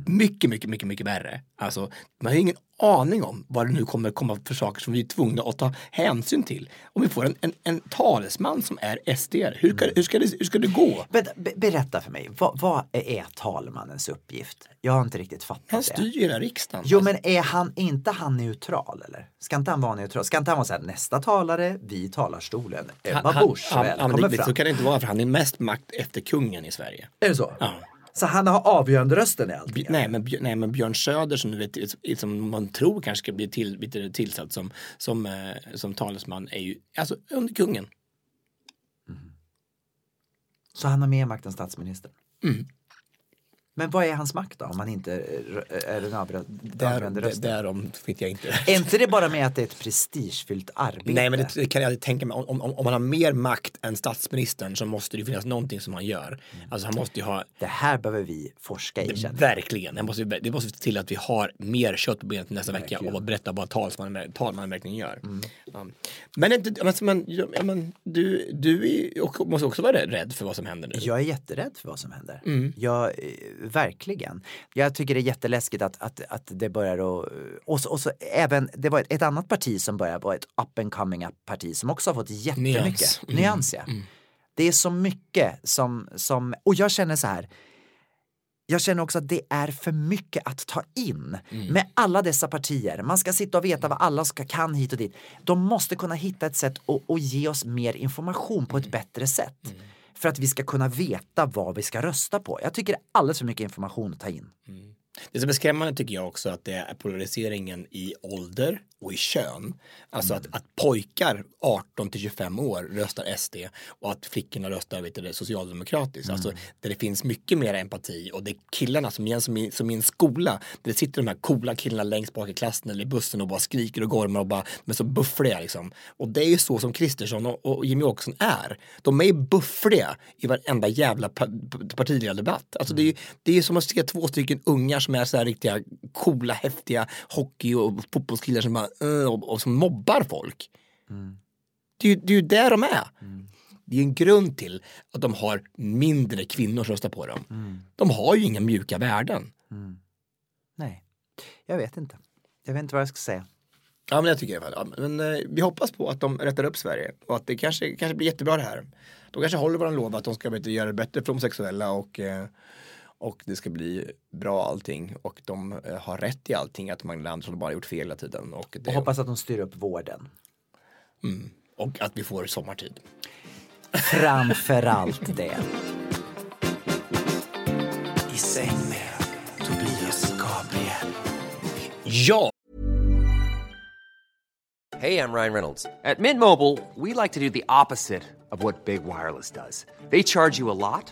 mycket, mycket, mycket, mycket värre. Alltså, man har ingen aning om vad det nu kommer komma för saker som vi är tvungna att ta hänsyn till. Om vi får en, en, en talesman som är SD, hur, ska- hur, ska det, hur ska det gå? Be, berätta för mig, vad, vad är talmannens uppgift? Jag har inte riktigt fattat Han det. styr ju hela riksdagen. Jo men är han inte han neutral eller? Ska inte han vara neutral? Ska inte han vara så här, nästa talare vid talarstolen, Ebba han, Busch han, han, välkommen fram. så kan det inte vara för han är mest makt efter kungen i Sverige. Är det så? Ja. Så han har avgörande rösten i allting? Nej men, nej men Björn Söder som, vet, som man tror kanske ska bli till, tillsatt som, som, eh, som talesman är ju alltså under kungen. Så han har mer makt än statsministern? Mm. Men vad är hans makt då om han inte är- är den avgörande rösten? därom vet jag inte. Är inte det bara med att det är ett prestigefyllt arbete? Nej men det, det kan jag aldrig tänka mig. Om, om, om man har mer makt än statsministern så måste det finnas någonting som han gör. Alltså han måste ju ha Det här behöver vi forska i jag. Verkligen. Det måste, det måste till att vi har mer kött på benet nästa vecka och berätta vad talmannen, verkligen gör. Mm. Ja. Men, inte, men, men, du, du är, måste också vara rädd för vad som händer nu. Jag är jätterädd för vad som händer. Mm. Jag, eh, verkligen. Jag tycker det är jätteläskigt att, att, att det börjar att... Och så, och så även, det var ett, ett annat parti som börjar vara ett up and coming up parti som också har fått jättemycket. Nyans. Mm. Nyans ja. Det är så mycket som, som... Och jag känner så här. Jag känner också att det är för mycket att ta in med alla dessa partier. Man ska sitta och veta vad alla ska, kan hit och dit. De måste kunna hitta ett sätt att, att ge oss mer information på ett bättre sätt. För att vi ska kunna veta vad vi ska rösta på. Jag tycker det är alldeles för mycket information att ta in. Mm. Det som är skrämmande tycker jag också att det är polariseringen i ålder och i kön. Alltså att, att pojkar 18 till 25 år röstar SD och att flickorna röstar vet du, socialdemokratiskt. Alltså där det finns mycket mer empati och det är killarna som, igen, som, i, som i en skola där det sitter de här coola killarna längst bak i klassen eller i bussen och bara skriker och gormar och bara men så buffliga liksom. Och det är ju så som Kristersson och, och Jimmy Åkesson är. De är ju buffliga i varenda jävla pa, pa- partiledardebatt. Alltså det är ju det är som att se två stycken ungar som är så här riktiga coola, häftiga hockey och fotbollskillar som bara och, som mobbar folk. Det, är ju, det är ju där de är. Det är en grund till att de har mindre kvinnor som röstar på dem. De har ju inga mjuka värden. Nej, jag vet inte. Jag vet inte vad jag ska säga. Ja men jag tycker i alla fall. Ja, men, eh, vi hoppas på att de rättar upp Sverige och att det kanske, kanske blir jättebra det här. De kanske håller vad de lovar att de ska göra det bättre för homosexuella och, eh, och det ska bli bra allting och de eh, har rätt i allting att Magdalena Andersson bara har gjort fel hela tiden. Och, det, Och hoppas att de styr upp vården. och att vi får sommartid. Framför allt det. I säng med Tobias Gabriel. Ja, Hey, I'm Ryan Reynolds. At Mint Mobile, we like to do the opposite of what Big Wireless does. They charge you a lot,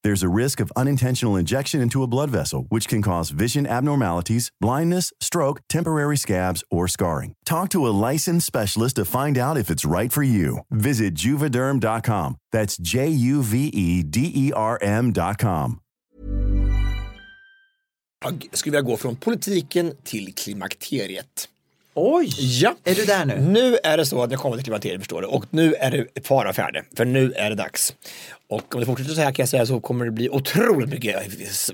There's a risk of unintentional injection into a blood vessel, which can cause vision abnormalities, blindness, stroke, temporary scabs, or scarring. Talk to a licensed specialist to find out if it's right for you. Visit juvederm.com. That's J U V E D E R M.com. Jag skulle vilja gå från politiken till klimakteriet. Oj! Ja. Är du där nu? Nu är det så att jag kommer till klimakteriet förstår du och nu är det fara färde för nu är det dags. Och om det fortsätter så här kan jag säga så kommer det bli otroligt mycket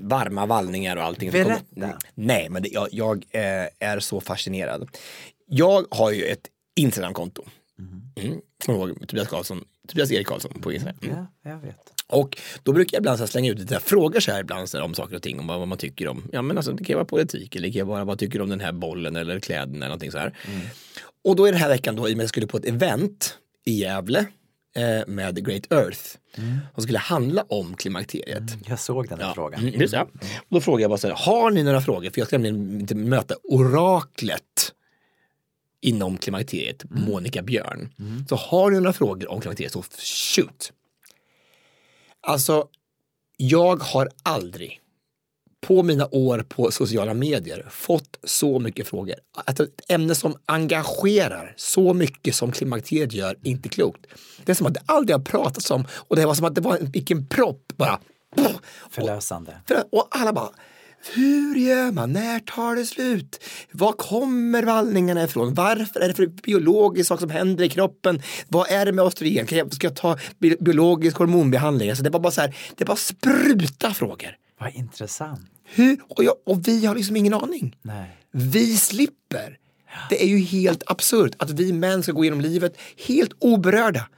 varma vallningar och allting. Berätta. Kommer, nej, men det, jag, jag eh, är så fascinerad. Jag har ju ett Instagramkonto. Mm. Som jag ihåg, Tobias, Karlsson, Tobias Erik Karlsson på Instagram. Mm. Ja, jag vet. Och då brukar jag ibland så slänga ut lite där frågor så här ibland så här om saker och ting, om vad, vad man tycker om, ja men alltså det kan vara politik eller det kan vara vad tycker du om den här bollen eller kläderna eller någonting så här. Och då är den här veckan då, i och med att jag skulle på ett event i Gävle med Great Earth som skulle handla om klimakteriet. Jag såg den här frågan. Mm, just det. Och då frågade jag bara så här, har ni några frågor? För jag ska nämligen inte möta oraklet inom klimakteriet, Monica Björn. Så har ni några frågor om klimakteriet så shoot. Alltså, jag har aldrig på mina år på sociala medier fått så mycket frågor. Att ett ämne som engagerar så mycket som klimakteriet gör, inte klokt. Det är som att det aldrig har pratats om och det var som att det var en, vilken propp bara. Förlösande. För, och alla bara, hur gör man? När tar det slut? Var kommer vallningarna ifrån? Varför är det för biologisk sak som händer i kroppen? Vad är det med östrogen? Kan jag, ska jag ta bi biologisk hormonbehandling? Alltså det var bara så här, det bara spruta frågor. Vad intressant. Hur? Och, jag, och vi har liksom ingen aning. Nej. Vi slipper. Det är ju helt absurt att vi män ska gå genom livet helt oberörda.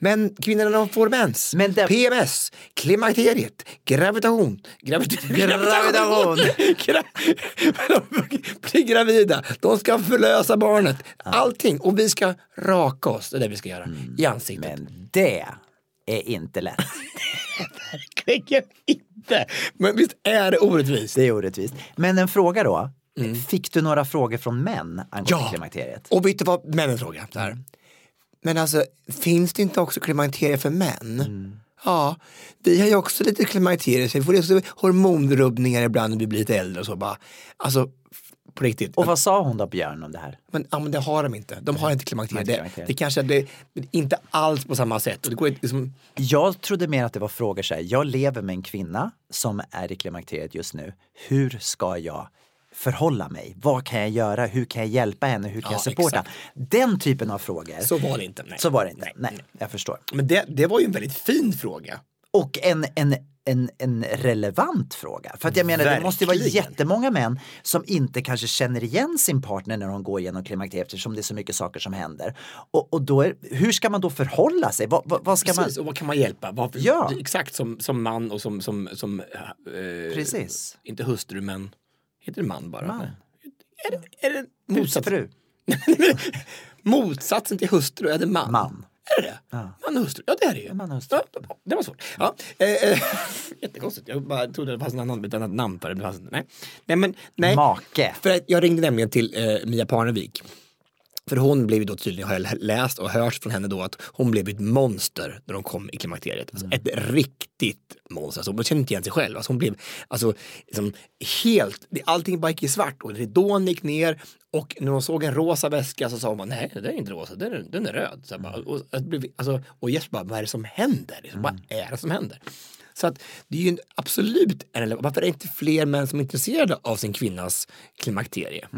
Men kvinnorna de får mens, Men det- PMS, klimakteriet, gravitation, gravit- <laughs> Gravitation. Gra- blir gravida, de ska förlösa barnet, allting. Och vi ska raka oss, det är det vi ska göra, i ansiktet. Men det är inte lätt. <laughs> Verkligen inte. Men visst är det orättvist? Det är orättvist. Men en fråga då. Fick du några frågor från män angående Ja. klimakteriet? Och vet du vad männen frågar? Här. Men alltså, finns det inte också klimakterier för män? Ja, vi har ju också lite klimakterier, så vi får också hormonrubbningar ibland när vi blir lite äldre och så bara. Alltså, på riktigt. Och vad sa hon då, Björn, om det här? Men, ja, men det har de inte. De har inte inte Det, det kanske det, inte alls på samma sätt. Och det går inte liksom, Jag trodde mer att det var frågor så här. Jag lever med en kvinna som är i klimakteriet just nu. Hur ska jag förhålla mig? Vad kan jag göra? Hur kan jag hjälpa henne? Hur kan Ja, jag supporta? exakt. Den typen av frågor. så var det inte. Nej. Så var det inte. Nej. Nej, jag förstår. Men det, det var ju en väldigt fin fråga. Och en, en, en, en relevant fråga. För att jag menar, det måste ju vara Verkligen. jättemånga män som inte kanske känner igen sin partner när de går igenom klimakteriet eftersom det är så mycket saker som händer. Och, och då är, hur ska man då förhålla sig? Vad, vad, vad ska Precis, man... och vad kan man hjälpa? Varför, Ja. Exakt som, som man och som, som, som eh, Precis. inte hustru men, heter det man bara? Man. Är det, är det motsatsen? Husfru. <laughs> Motsatsen till hustru, är det man? Man. Är det det? Man och hustru, ja det är det ju. Man hustru. Ja, det var svårt. Ja, eh, eh, <laughs> jättekonstigt, jag bara trodde det fanns en annan, ett annat namn för det. Nej. nej, men nej. Make. För att jag ringde nämligen till eh, Mia Parnevik. För hon blev ju då tydligen, har jag läst och hört från henne då, att hon blev ett monster när hon kom i klimakteriet. Alltså ett riktigt monster. Alltså, hon kände inte igen sig själv. Alltså, hon blev alltså, liksom, helt, allting bara gick i svart och ridån gick ner och när hon såg en rosa väska så sa hon, nej det är inte rosa, den är, den är röd. Så bara, och, alltså, och Jesper bara, vad är det som händer? Liksom, Vad är det som händer? Så att det är ju en, absolut en Varför är det inte fler män som är intresserade av sin kvinnas klimakterie?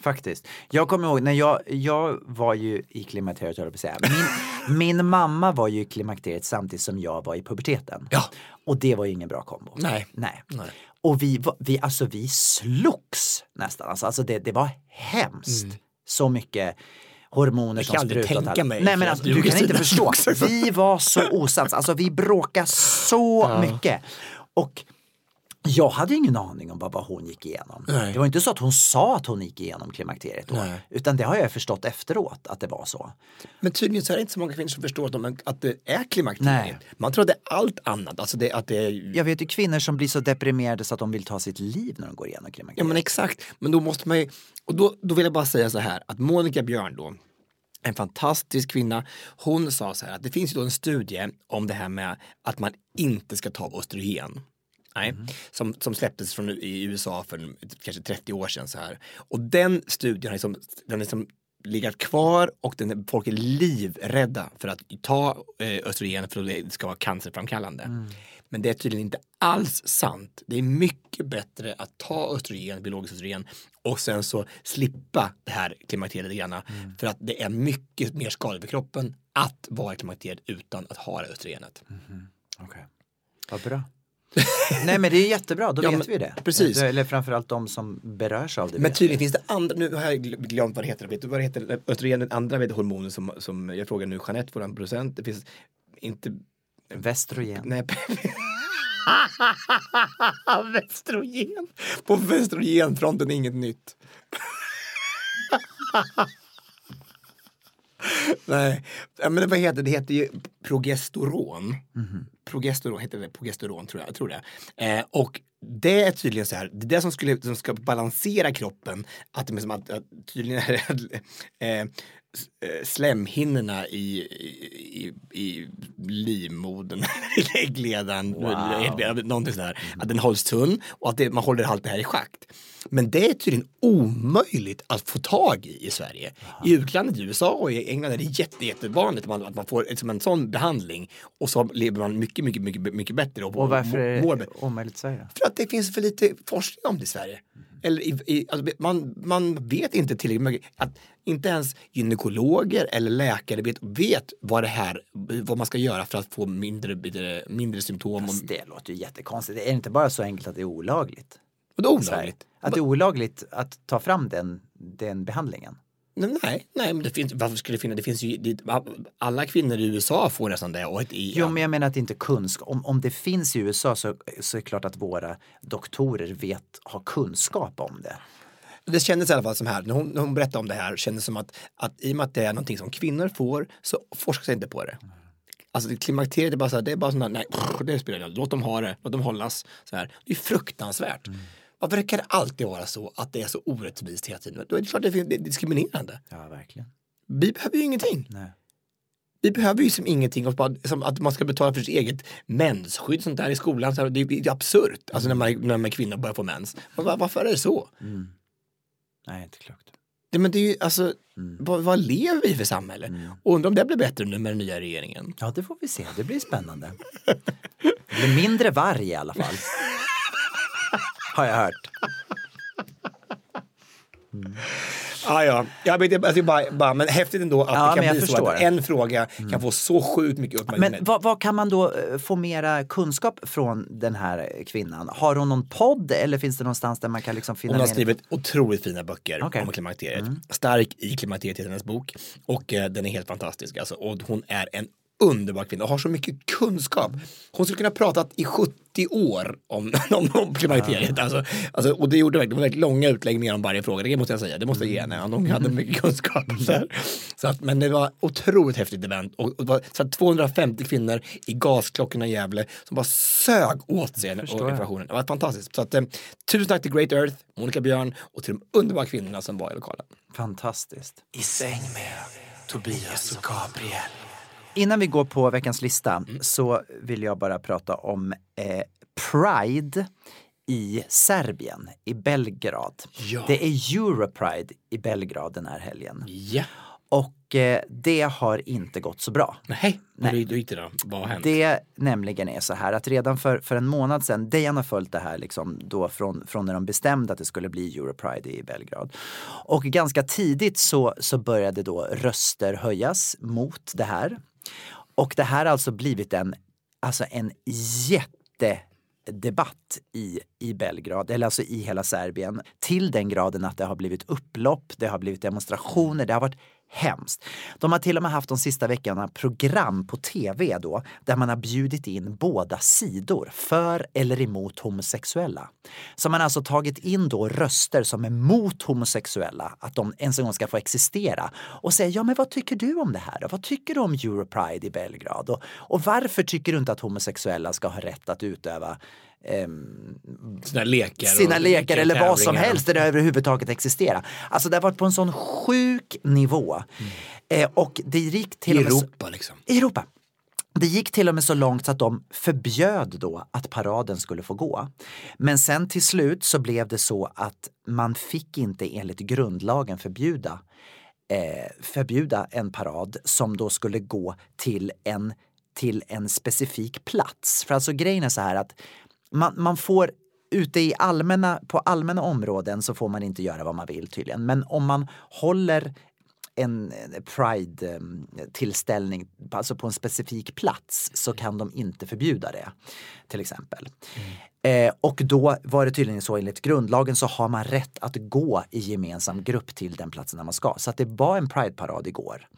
Faktiskt. Jag kommer ihåg när jag, jag var ju i klimakteriet, höll jag på att säga. Min, <laughs> min mamma var ju i klimakteriet samtidigt som jag var i puberteten. Ja. Och det var ju ingen bra kombo. Nej. Nej. Nej. Och vi, vi, alltså, vi slogs nästan. Alltså, alltså det, det var hemskt. Så mycket hormoner Jag som kan aldrig sprutade. tänka mig, Nej men alltså, du kan inte förstå. <laughs> Vi var så osams. Alltså vi bråkade så mycket. Och jag hade ingen aning om vad, hon gick igenom. Nej. Det var inte så att hon sa att hon gick igenom klimakteriet då. Nej. Utan det har jag förstått efteråt att det var så. Men tydligen så är det inte så många kvinnor som förstår att, de, att det är klimakteriet. Nej. Man tror att det är allt annat. Alltså det, att det är, Jag vet ju kvinnor som blir så deprimerade så att de vill ta sitt liv när de går igenom Ja klimakteriet. men exakt, men då måste man ju, och då, då vill jag bara säga så här att Monica Björn då, en fantastisk kvinna, hon sa så här att det finns ju då en studie om det här med att man inte ska ta östrogen. Nej, som, som släpptes från i USA för kanske 30 år sedan så här. Och den studien har liksom, den liksom legat kvar och den, folk är livrädda för att ta eh, östrogen för att det ska vara cancerframkallande. Men det är tydligen inte alls sant. Det är mycket bättre att ta östrogen, biologiskt östrogen och sen så slippa det här klimakteriet lite grann. För att det är mycket mer skadligt för kroppen att vara klimakteriet utan att ha det östrogenet. Okej. Vad bra. <laughs> Nej men det är jättebra, då Ja, vet men- vi det. precis. Eller framförallt de som berörs av det. Men tydligen finns det andra, nu har jag gl- glömt vad det heter, vet du vad det heter, östrogen, den andra vet, hormonen som, som jag frågar nu Jeanette, våran producent, det finns inte. Västrogen. nej, <laughs> Västrogen. På västrogenfronten inget nytt. <laughs> Nej, men vad heter det? Heter ju progesteron. Progesteron, heter det progesteron tror jag, jag tror det. Eh, och det är tydligen så här, det är det som, skulle, som ska balansera kroppen. Att, det är som att, att tydligen är det, eh, slemhinnorna i, i, i livmodern, <laughs> i wow. någonting sådär. Att den hålls tunn och att det, man håller allt det här i schakt. Men det är tydligen omöjligt att få tag i i Sverige. I utlandet, i USA och i England är det jätte, jättevanligt att man, att man får liksom en sån behandling och så lever man mycket, mycket, mycket, mycket bättre. Och, Och varför är det omöjligt i Sverige? För att det finns för lite forskning om det i Sverige. Eller i, i, alltså man, man vet inte tillräckligt mycket. Att inte ens gynekologer eller läkare vet, vet vad det här, vad man ska göra för att få mindre, mindre, mindre symptom. Fast det låter ju jättekonstigt. Är det inte bara så enkelt att det är olagligt? är Sverige? olagligt. Att det är olagligt att ta fram den, den behandlingen? Nej, nej, men det finns, varför skulle det finnas, det finns ju, det, alla kvinnor i USA får nästan det. Och ett, i, Jo, men jag menar att det inte kunskap. Om, om det finns i USA så, så är det klart att våra doktorer vet, har kunskap om det. Det kändes i alla fall som här, när hon, när hon berättade om det här, kändes som att, att i och med att det är någonting som kvinnor får så forskas inte på det. Alltså klimakteriet är bara så här, det är bara sådana, nej, det spelar ingen roll, låt dem ha det, låt dem hållas. Så här. Det är fruktansvärt. Varför kan det alltid vara så att det är så orättvist hela tiden? Då är det klart att det är diskriminerande. Ja, verkligen. Vi behöver ju ingenting. Nej. Vi behöver ju som ingenting, som att man ska betala för sitt eget mensskydd sånt där i skolan. Så det är är absurt, alltså när man, när man är kvinna och börjar få mens. Var, varför är det så? Nej, inte klokt. Det, men det är ju, alltså, vad, vad lever vi för samhälle? Och undrar om det blir bättre nu med den nya regeringen. Ja, det får vi se. Det blir spännande. Det blir mindre varg i alla fall. <laughs> Har jag hört. <laughs> Ah, ja, jag vet, jag, alltså, bara, bara, men häftigt ändå att Ja, det men kan bli så att en fråga kan få så sjukt mycket uppmärksamhet. Men vad, vad kan man då eh, få mera kunskap från den här kvinnan? Har hon någon podd eller finns det någonstans där man kan liksom finna Hon har skrivit otroligt fina böcker Okej. om klimakteriet. Stark i klimakteriet heter hennes bok och eh, den är helt fantastisk. Alltså, och hon är en underbar kvinna och har så mycket kunskap. Hon skulle kunna prata i 70 år om, <laughs> om, om klimakteriet. Alltså, alltså, och det gjorde verkligen, det var väldigt långa utläggningar om varje fråga, det måste jag säga. Det måste jag ge henne. Hon hade mycket kunskap. Så här. Så att, men det var otroligt häftigt event. Och, och det var så att 250 kvinnor i gasklockorna i Gävle som bara sög åt sig informationen. Det var fantastiskt. Så att, eh, tusen tack till Great Earth, Monica Björn och till de underbara kvinnorna som var i lokalen. Fantastiskt. I säng med Tobias och Gabriel. Innan vi går på veckans lista så vill jag bara prata om eh, Pride i Serbien, i Belgrad. Ja. Det är Europride i Belgrad den här helgen. Ja. Och eh, det har inte gått så bra. Nej, Nej. Nej. då gick det då? Vad har hänt? Det nämligen är så här att redan för, för en månad sedan, Dejan har följt det här liksom då från, från när de bestämde att det skulle bli Europride i Belgrad. Och ganska tidigt så, så började då röster höjas mot det här. Och det här har alltså blivit en, alltså en jättedebatt i, i Belgrad, eller alltså i hela Serbien. Till den graden att det har blivit upplopp, det har blivit demonstrationer, det har varit hemskt. De har till och med haft de sista veckorna program på tv då där man har bjudit in båda sidor för eller emot homosexuella. Så man har alltså tagit in då röster som är mot homosexuella, att de ens en gång ska få existera och säga ja men vad tycker du om det här då? Vad tycker du om Europride i Belgrad? Och, och varför tycker du inte att homosexuella ska ha rätt att utöva ehm, Sina lekar. sina lekar eller vad som helst där det överhuvudtaget existerar. Alltså det har varit på en sån sjuk nivå. Eh, och det gick till Mm. I med så- Europa liksom. i Europa. Det gick till och med så långt så att de förbjöd då att paraden skulle få gå. Men sen till slut så blev det så att man fick inte enligt grundlagen förbjuda eh, förbjuda en parad som då skulle gå till en, till en specifik plats. För alltså grejen är så här att man, man får ute i allmänna, på allmänna områden så får man inte göra vad man vill tydligen. Men om man håller en Pride-tillställning alltså på en specifik plats så kan de inte förbjuda det. Till exempel. Eh, och då var det tydligen så enligt grundlagen så har man rätt att gå i gemensam grupp till den platsen där man ska. Så att det var en Pride-parad igår.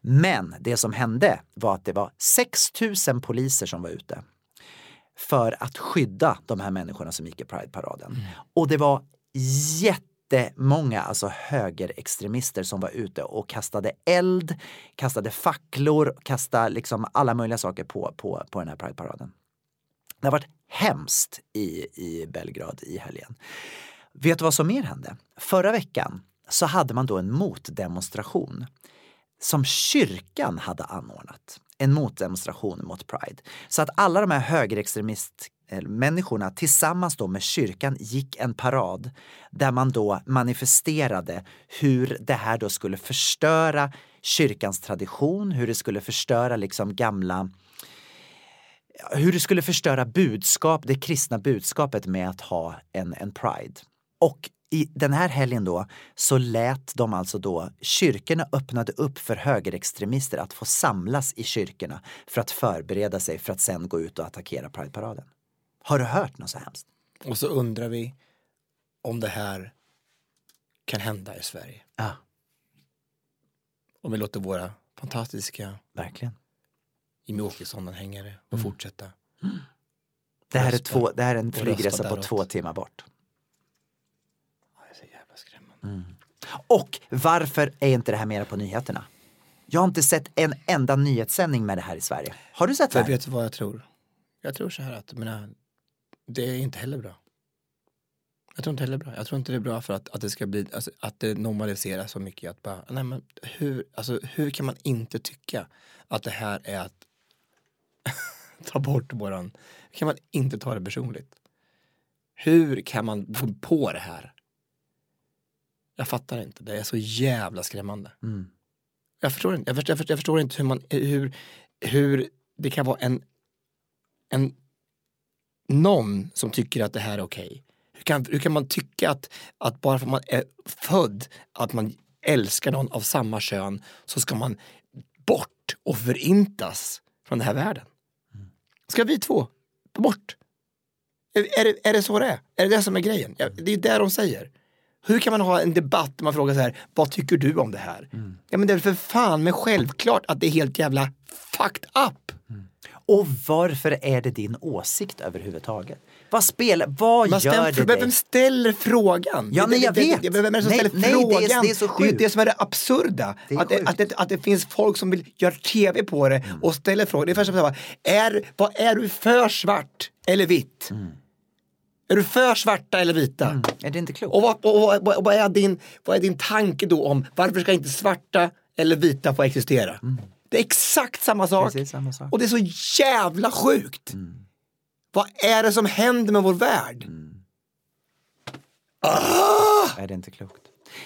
Men det som hände var att det var 6000 poliser som var ute för att skydda de här människorna som gick i Pride-paraden. Och det var jättemånga alltså högerextremister som var ute och kastade eld, kastade facklor, kastade liksom alla möjliga saker på, på, på den här Pride-paraden. Det har varit hemskt i, i Belgrad i helgen. Vet du vad som mer hände? Förra veckan så hade man då en motdemonstration som kyrkan hade anordnat. En motdemonstration mot Pride. Så att alla de här högerextremistmänniskorna tillsammans då med kyrkan gick en parad där man då manifesterade hur det här då skulle förstöra kyrkans tradition, hur det skulle förstöra liksom gamla hur det skulle förstöra budskap, det kristna budskapet med att ha en, en pride. Och i den här helgen då så lät de alltså då, kyrkorna öppnade upp för högerextremister att få samlas i kyrkorna för att förbereda sig för att sen gå ut och attackera Pride-paraden. Har du hört något så hemskt? Och så undrar vi om det här kan hända i Sverige. Ja, Om vi låter våra fantastiska verkligen. Jimmie Åkesson-anhängare få fortsätta. Det här är, två, det här är en flygresa på två timmar bort. Ja, det är så Och varför är inte det här mera på nyheterna? Jag har inte sett en enda nyhetssändning med det här i Sverige. Har du sett det här? vet du vad jag tror? Jag tror så här att, jag menar, det är inte heller bra. Jag tror inte heller bra. Jag tror inte det är bra för att, att det ska bli, alltså, att det normaliseras så mycket att bara, nej men hur, alltså hur kan man inte tycka att det här är att <laughs> ta bort våran, hur kan man inte ta det personligt? Hur kan man få på det här? Jag fattar inte, det är så jävla skrämmande. Mm. Jag förstår inte, jag förstår, jag förstår, jag förstår inte hur, man, hur, hur det kan vara en, en någon som tycker att det här är okej. Hur, kan, hur kan man tycka att, att bara för att man är född, att man älskar någon av samma kön så ska man bort och förintas från den här världen? Ska vi två bort? Är, är, det, är det så det är? Är det det som är grejen? Det är ju det de säger. Hur kan man ha en debatt där man frågar så här, vad tycker du om det här? Ja men det är för fan men självklart att det är helt jävla fucked up. Och varför är det din åsikt överhuvudtaget? Vad spelar, vad Man gör det vem dig? ställer frågan? Ja, Det- nej, jag det- vet. det- Vem är det som Nej, ställer nej, det är- frågan? det är så ju sjukt. det som är det absurda. Det är att, det, att, det, att det finns folk som vill göra tv på det och ställer frågor. Det är först och främst, är, vad är du för svart eller vitt? Är du för svarta eller vita? Är det inte klokt? Och, vad, och, vad- vad, är din, vad är din tanke då om varför ska inte svarta eller vita få existera? Det är exakt samma sak. Samma sak. Och det är så jävla sjukt. Vad är det som händer med vår värld? Är det inte klokt?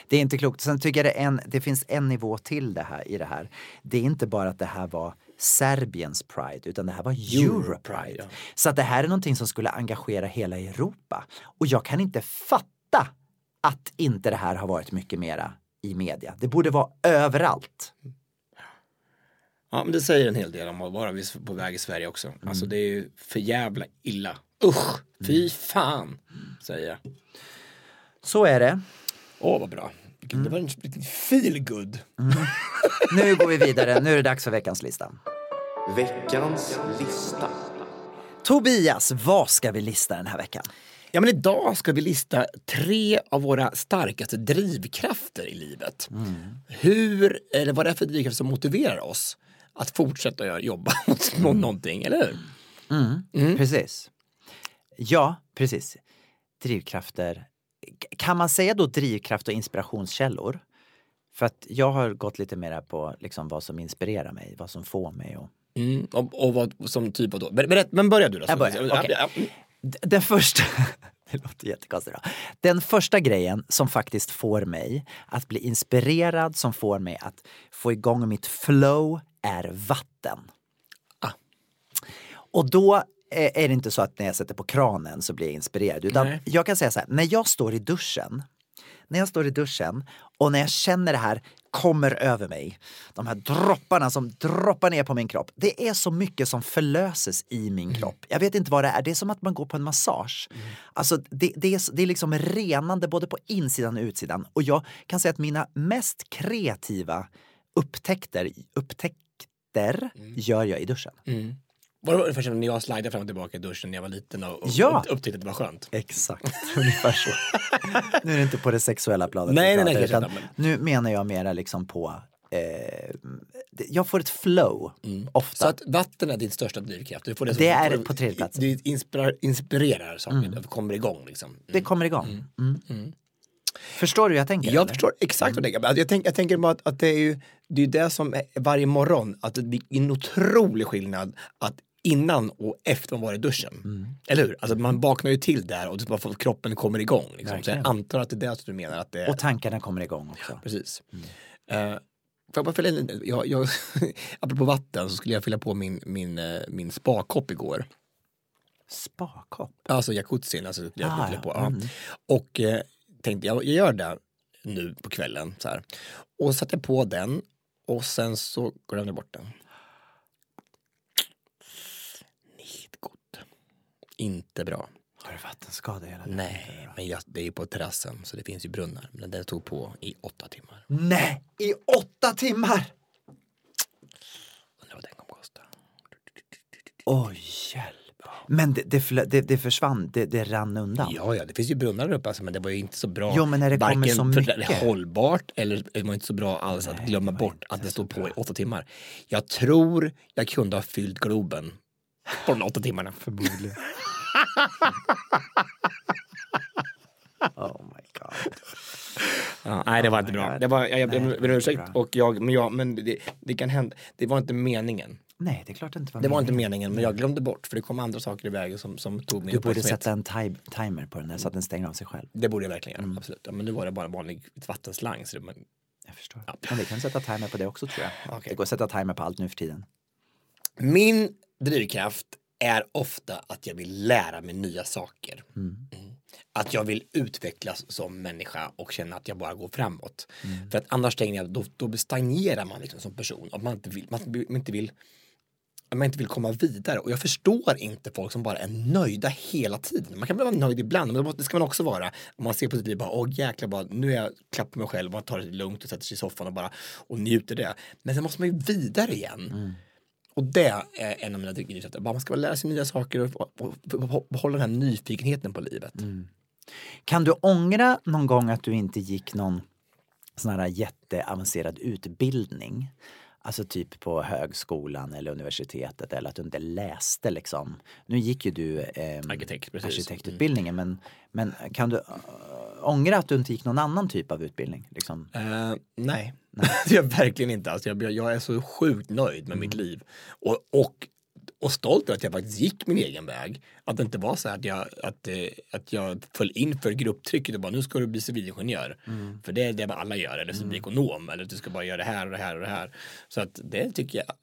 Det är inte klokt. Sen tycker jag det, en, det finns en nivå till det här, i det här. Det är inte bara att det här var Serbiens Pride, utan det här var Europride. ja. Så att det här är någonting som skulle engagera hela Europa. Och jag kan inte fatta att inte det här har varit mycket mera i media. Det borde vara överallt. Ja, men det säger en hel del om att vara på väg i Sverige också. Mm. Alltså det är ju för jävla illa. Usch, fy fan, säger jag. Så är det. Åh, vad bra. Vilken- Det var en liten feel good. Nu går vi vidare. Nu är det dags för veckans lista. Veckans lista. Tobias, vad ska vi lista den här veckan? Ja, men idag ska vi lista tre av våra starkaste drivkrafter i livet. Mm. Hur, eller vad det är för drivkrafter som motiverar oss att fortsätta jobba <laughs> mot Mm. någonting, eller hur? Mm. Precis. Ja, precis. Drivkrafter. Kan man säga då drivkraft och inspirationskällor? För att jag har gått lite mera på liksom vad som inspirerar mig, vad som får mig och Mm. Och, och vad som typ av då? Berätt, men börja du då. Jag börjar, Ja, okej. ja, D- Den första, <laughs> det låter jättekonstigt då. Den första grejen som faktiskt får mig att bli inspirerad, som får mig att få igång mitt flow, är vatten. Ah. Och då är det inte så att när jag sätter på kranen så blir jag inspirerad. Utan Nej. jag kan säga så här, när jag står i duschen, när jag står i duschen och när jag känner det här kommer över mig, de här dropparna som droppar ner på min kropp. Det är så mycket som förlöses i min kropp. Jag vet inte vad det är, det är som att man går på en massage. Alltså det, det, är, det är liksom renande både på insidan och utsidan. Och jag kan säga att mina mest kreativa upptäckter, upptäckter gör jag i duschen. Mm. Var det första när jag slidade fram och tillbaka i duschen när jag var liten och, och Ja. upp- upptäckte att det var skönt? Exakt, <laughs> ungefär så. nu är det inte på det sexuella planet Nej, vi nej, nej, pratar, utan inte, Nu menar jag mera liksom på eh, det- jag får ett flow ofta. Så att vatten är din största drivkraft. Du får det, som- Det är får- på tredje plats. Du inspirerar, inspirerar saker, du kommer igång liksom. Det kommer igång. Mm. Förstår du hur jag tänker? Jag eller? förstår exakt vad du tänker. Jag, tänk, jag tänker bara att, att det är ju det, är det som är varje morgon, att det blir en otrolig skillnad att innan och efter man var i duschen. Mm. Eller hur? Alltså man vaknar ju till där och bara att kroppen kommer igång. Liksom. Så jag antar att det är det som du menar att det. Och tankarna kommer igång också. Precis. Eh, får jag bara fylla in, jag, jag, <laughs> apropå vatten så skulle jag fylla på min, min, eh, min spakopp igår. Spakopp? Alltså jacuzzin, alltså jag Ah, ja. på. Ja. Mm. Och eh, tänkte jag, jag gör det nu på kvällen. Så här. Och satte på den och sen så glömde jag bort den. Inte gott. Inte bra. Har du vattenskada hela tiden? Nej, men jag, det är ju på terrassen så det finns ju brunnar. Men den tog på i åtta timmar. Nej, i åtta timmar! Undrar vad den kommer kosta. Oj, hjälp. Men det, det, det, det försvann, det, det rann undan. Ja, ja, det finns ju brunnar där uppe alltså, men det var ju inte så bra. Jo, men när det kommer så för mycket. är hållbart eller det var inte så bra alls att glömma bort att det stod på i åtta timmar. Jag tror jag kunde ha fyllt Globen på de åtta timmarna. Förmodligen. <laughs> oh my god. Ja, nej, det var inte bra. Det var, jag, ber om ursäkt, och jag, men, jag, men det, det kan hända. Det var inte meningen. Nej, det är klart det inte var Det var inte meningen. meningen, men jag glömde bort för det kom andra saker i vägen som, som tog min Du borde sätta en ti- timer på den där så att den stänger av sig själv. Det borde jag verkligen Mm. göra, absolut. Ja, men nu var det bara en vanlig vattenslang. Så det, men, Jag förstår. Men vi kan sätta timer på det också tror jag. Okej. Det går att sätta timer på allt nu för tiden. Min drivkraft är ofta att jag vill lära mig nya saker. Mm. Att jag vill utvecklas som människa och känna att jag bara går framåt. För att annars tänker jag, då, då stagnerar man liksom som person. Att man inte vill, man inte vill man inte vill komma vidare. Och jag förstår inte folk som bara är nöjda hela tiden. Man kan vara nöjd ibland, men det ska man också vara. Om man ser på sitt liv, bara, åh jäklar, bara, nu är jag klapp på mig själv, man tar det lugnt och sätter sig i soffan och bara och njuter det. Men sen måste man ju vidare igen. Och det är en av mina drivkrafter. Man ska bara lära sig nya saker och, och, och behålla den här nyfikenheten på livet. Mm. Kan du ångra någon gång att du inte gick någon sån här jätteavancerad utbildning? Alltså typ på högskolan eller universitetet eller att du inte läste liksom. Nu gick ju du eh, Arkitekt, precis. arkitektutbildningen men, men kan du äh, ångra att du inte gick någon annan typ av utbildning? Liksom? Eh, nej, <laughs> gör jag verkligen inte. Alltså jag, jag är så sjukt nöjd med mitt liv. Och, och, och stolt över att jag faktiskt gick min egen väg. Att det inte var så här att jag, att, eh, att jag föll in för grupptrycket och bara nu ska du bli civilingenjör. För det är det alla gör, eller civilekonom, eller du ska bara göra det här och det här och det här. Så att det tycker jag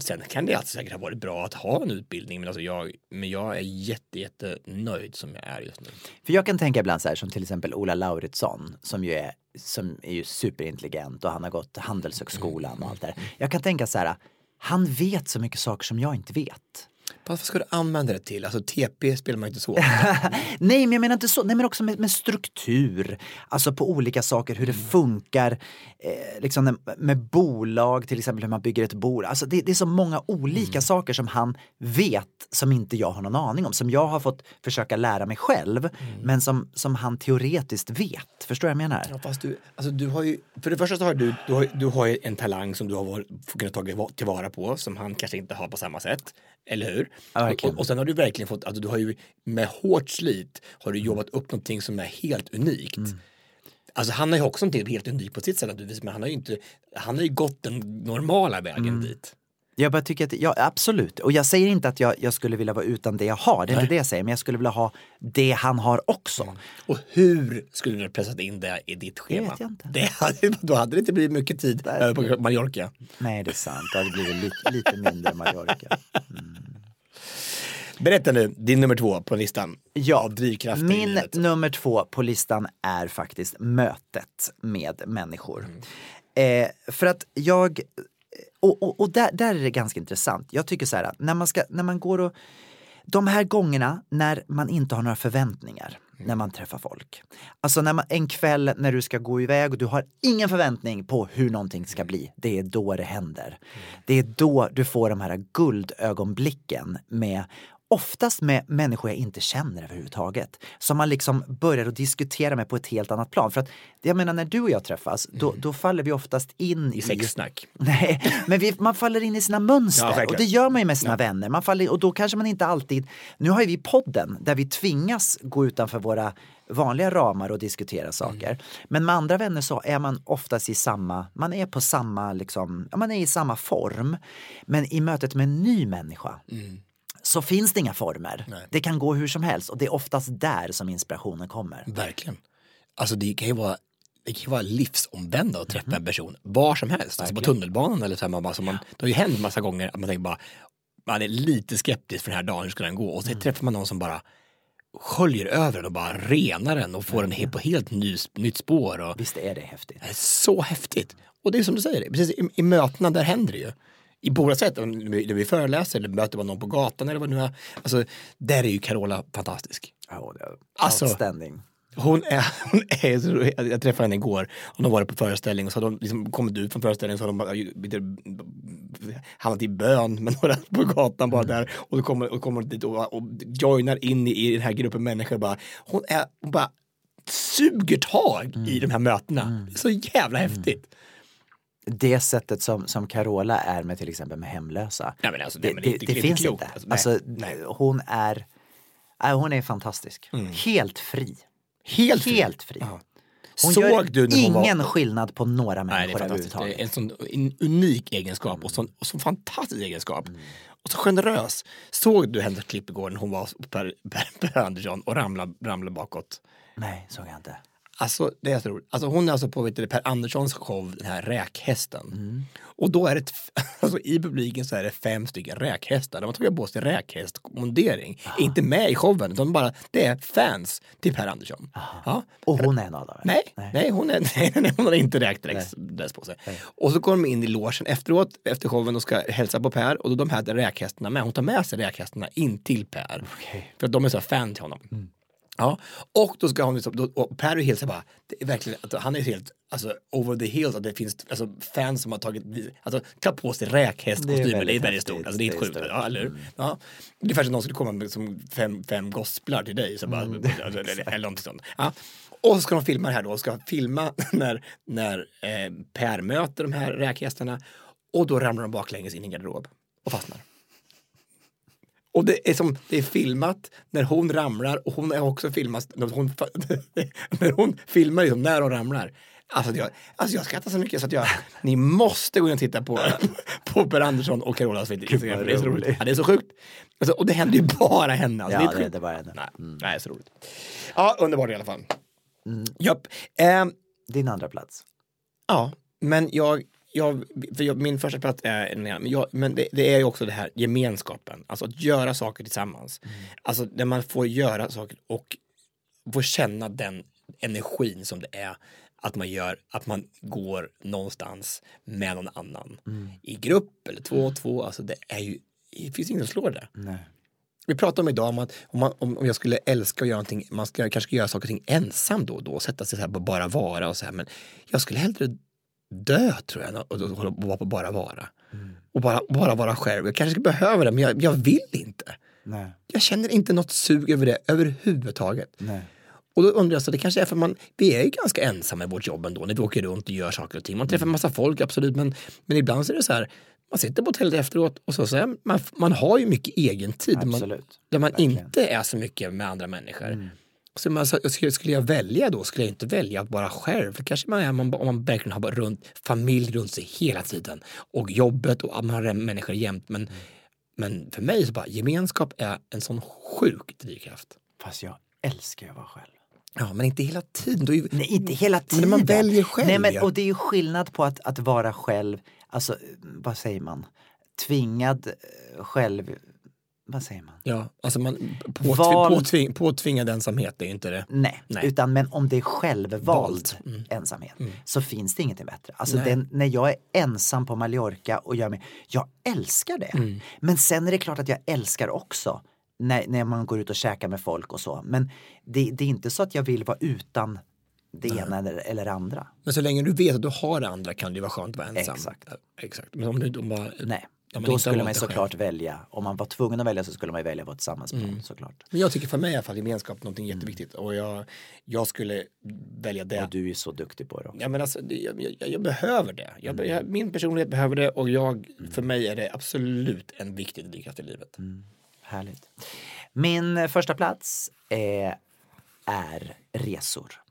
Sen kan det alltid säkert ha varit bra att ha en utbildning men, alltså jag, men jag är jätte, jätte nöjd som jag är just nu. För jag kan tänka ibland så här som till exempel Ola Lauritsson som ju är, som är ju superintelligent och han har gått Handelshögskolan och allt det där. Jag kan tänka så här, han vet så mycket saker som jag inte vet. Vad ska du använda det till? Alltså TP spelar man inte så. <laughs> Nej, men jag menar inte så. Nej, men också med, med struktur. Alltså på olika saker, hur det Mm. funkar. Eh, liksom med, bolag, till exempel hur man bygger ett bolag. Alltså det, det är så många olika Mm. saker som han vet som inte jag har någon aning om. Som jag har fått försöka lära mig själv, Mm. men som, som han teoretiskt vet. Förstår du vad jag menar? Ja, fast du, alltså du har ju, för det första så har du, du har, du har en talang som du har varit, kunnat ta tillvara på som han kanske inte har på samma sätt. Eller hur? Ja, och, och, och sen har du verkligen fått, alltså du har ju med hårt slit har du jobbat upp någonting som är helt unikt. Mm. Alltså han har ju också någonting helt unikt på sitt sätt naturligtvis, men han har ju inte, han har ju gått den normala vägen Mm. dit. Jag bara tycker att, ja absolut. Och jag säger inte att jag, jag skulle vilja vara utan det jag har, det är Nej. inte det jag säger. Men jag skulle vilja ha det han har också. Och hur skulle du ha pressat in det i ditt schema? vet jag inte. Det hade, då hade det inte blivit mycket tid över på Mallorca. Nej, det är sant. Det hade blivit lite, lite mindre Mallorca. Berätta nu, din nummer två på listan. Ja, i Min nummer två på listan är faktiskt mötet med människor. Mm. Eh, för att jag, och, och, och där, där är det ganska intressant. Jag tycker så här, att när man, ska, när man går och, de här gångerna när man inte har några förväntningar när man träffar folk. Alltså när man, en kväll när du ska gå iväg och du har ingen förväntning på hur någonting ska bli. Det är då det händer. Det är då du får de här guldögonblicken med Oftast med människor jag inte känner överhuvudtaget. Som man liksom börjar att diskutera med på ett helt annat plan. För att jag menar när du och jag träffas, då, då faller vi oftast in i... I sexsnack. <laughs> Nej, men vi, man faller in i sina mönster. Ja, och det gör man ju med sina vänner. Man faller, och då kanske man inte alltid... Nu har ju vi podden där vi tvingas gå utanför våra vanliga ramar och diskutera saker. Men med andra vänner så är man oftast i samma, man är på samma, liksom, ja, man är i samma form. Men i mötet med en ny människa så finns det inga former. Det kan gå hur som helst och det är oftast där som inspirationen kommer. Verkligen. Alltså det kan ju vara det kan ju vara livsomvändande att Mhm. träffa en person var som helst. Alltså på tunnelbanan eller så här, man bara, så man, det har ju hänt massa gånger att man tänker bara man är lite skeptisk för den här dagen, hur ska den gå? Och så Mm. träffar man någon som bara sköljer över den och bara renar den och får den he- på helt ny, nytt spår. Och Visst är det häftigt? det är så häftigt. Och det är som du säger, precis i, i mötena där händer det ju. I båda sätt, när vi föreläser eller möter man någon på gatan eller vad nu är. Alltså, där är ju Carola fantastisk. Ja, det är Alltså- outstanding. Hon är, hon är. Jag träffade henne igår. Hon har varit på föreställning och så har de liksom kommit ut från föreställningen så har de lite, hamnat i bön med några <laughs> på gatan bara där och då kommer, och kommer dit och, och joinar in i, i den här gruppen människor bara. Hon är hon bara suger tag i de här mötena. Är så jävla häftigt. Det sättet som, som Carola är med till exempel med hemlösa. Nej, men alltså, det det det, det finns klokt. inte. Alltså, nej, nej. Mm. Hon är nej, hon är fantastisk. Helt fri. Helt fri. Helt fri. Ja. Hon Såg gör du när hon var- ingen skillnad på några människor. Det överhuvudtaget. är en sån en unik egenskap och sån, och sån fantastisk egenskap. Och så generös. Såg du hennes klipp igår när hon var per, per Andersson och ramlade, ramlade bakåt? Nej, såg jag inte. Alltså, det är så roligt. Alltså, hon är alltså på vet du, Per Anderssons show, den här räkhästen. Och då är det, <laughs> alltså, i publiken så är det fem stycken räkhästar. De har tagit på sig räkhästmundering. Inte med i showen, utan bara, det är fans till Per Andersson. Ja. Och hon är en av dem? Nej, nej. hon, är, <laughs> nej, nej, hon har inte räkdräkt på sig. Och så går de in i logen efteråt, efter showen och ska hälsa på Per och då de här räkhästarna med. Hon tar med sig räkhästarna in till Per. För att de är så här fan till honom. Ja, och då ska hon liksom, då, och Per är helt så här bara, det är verkligen, att han är helt alltså, over the hills att det finns alltså, fans som har tagit, alltså tar på sig räkhästkostymer, det är väldigt stort, alltså det är Det är inte sjukt, ja, eller hur? Ja. Ungefär som någon skulle komma med som fem, fem gosplar till dig, så bara, <laughs> alltså, eller, eller någonting sånt. Ja. Och så ska de filma det här då, och ska filma <laughs> när, när eh, Per möter de här räkhästarna och då ramlar de baklänges in i en garderob och fastnar. Och det är som, det är filmat när hon ramlar och hon är också filmat när hon, <laughs> när hon filmar liksom när hon ramlar. Alltså jag, alltså jag skrattar så mycket så att jag, ni måste gå in och titta på, <laughs> på Per Andersson och Carolas för Det är så roligt. Ja, det är så sjukt. Alltså, och det händer ju bara henne. Alltså, Ja, är det- sjukt. det bara henne. Nej, nej, det är så roligt. Ja, underbart i alla fall. Japp. Ehm, Din andra plats? Ja, men jag, jag, jag min första plats är en men, jag, men det, det är ju också det här gemenskapen, alltså att göra saker tillsammans. Alltså när man får göra saker och får känna den energin som det är att man gör, att man går någonstans med någon annan. I grupp eller två och två, alltså det är ju, det finns ingen som slår det. Nej. Vi pratade om idag om att om, man, om, jag skulle älska att göra någonting, man ska kanske göra saker och ting ensam då och då, sätta sig så här på bara vara och så här, men jag skulle hellre dö tror jag och, och, och vara på bara vara. Och bara, bara vara själv. Jag kanske behöver det, men jag, jag vill inte. Nej. Jag känner inte något sug över det överhuvudtaget. Nej. Och då undrar jag, så det kanske är för man, vi är ju ganska ensamma i vårt jobb ändå, när vi åker runt och gör saker och ting. Man träffar en massa folk, absolut, men, men ibland så är det så här, man sitter på hotellet efteråt och så, så här, man, man har ju mycket egen tid. Man, där man Verkligen. inte är så mycket med andra människor. Så man, så, skulle, jag välja då, skulle jag inte välja att vara själv. För kanske man är, man, om man verkligen har runt, familj runt sig hela tiden. Och jobbet och man har människor jämt. Men, men för mig så bara, gemenskap är en sån sjuk drivkraft. Fast jag älskar att vara själv. Ja, men inte hela tiden. Ju, Nej, inte hela Men tiden. man väljer själv, Nej, men, och det är ju skillnad på att, att vara själv, alltså vad säger man, tvingad eh, själv, vad säger man? Ja, alltså man, på, Val- påtving, påtvingad ensamhet är ju inte det. Nej, Nej. utan men om det är självvald. Mm. ensamhet så finns det ingenting bättre. Alltså den, när jag är ensam på Mallorca och gör mig, jag älskar det. Mm. Men sen är det klart att jag älskar också när, när man går ut och käkar med folk och så. Men det, det är inte så att jag vill vara utan det ena eller, eller andra. Men så länge du vet att du har det andra kan det ju vara skönt att vara ensam. Exakt. Exakt. Men om du då bara... Nej, Ja, då skulle man såklart välja, om man var tvungen att välja så skulle man välja att vara tillsammans med någon såklart. Men jag tycker för mig i alla fall gemenskap är någonting jätteviktigt och jag, jag skulle välja det. Och du är så duktig på det också. Ja, men alltså, jag, jag, jag behöver det. Jag, jag, min personlighet behöver det och jag, för mig är det absolut en viktig drivkraft i livet. Härligt. Min första plats eh, är resor.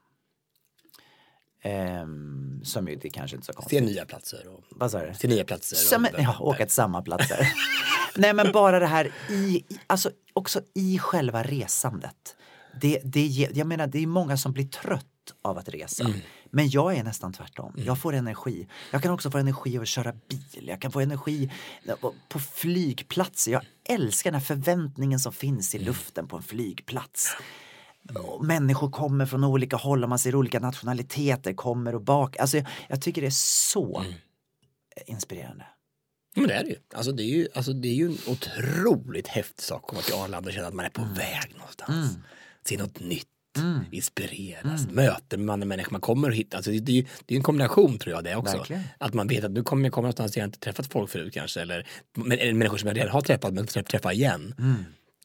Ehm, som ju, det kanske inte är så Se konstigt. nya platser. Och, Vad sa du? se nya platser. Som, och, ja, åka till samma platser. <laughs> Nej men bara det här i, i, alltså också i själva resandet. Det, det, jag menar det är många som blir trött av att resa. Mm. Men jag är nästan tvärtom. Jag får energi. Jag kan också få energi av att köra bil. Jag kan få energi på- flygplatser. Jag älskar den här förväntningen som finns Mm. i luften på en flygplats. Och människor kommer från olika håll och man ser olika nationaliteter kommer och bak. Alltså jag, jag tycker det är så Mm. inspirerande. Men det är det ju. Alltså det är ju, alltså det är ju en otroligt häftig sak att komma till Arlanda och känna att man är på väg någonstans. Se något nytt, inspireras, möter med andra människor. Man kommer hit, alltså det, det, det är en kombination tror jag det också. Verkligen. Att man vet att nu kommer jag komma någonstans jag inte träffat folk förut kanske. Eller, eller människor som jag redan har träffat men träff- träffa igen.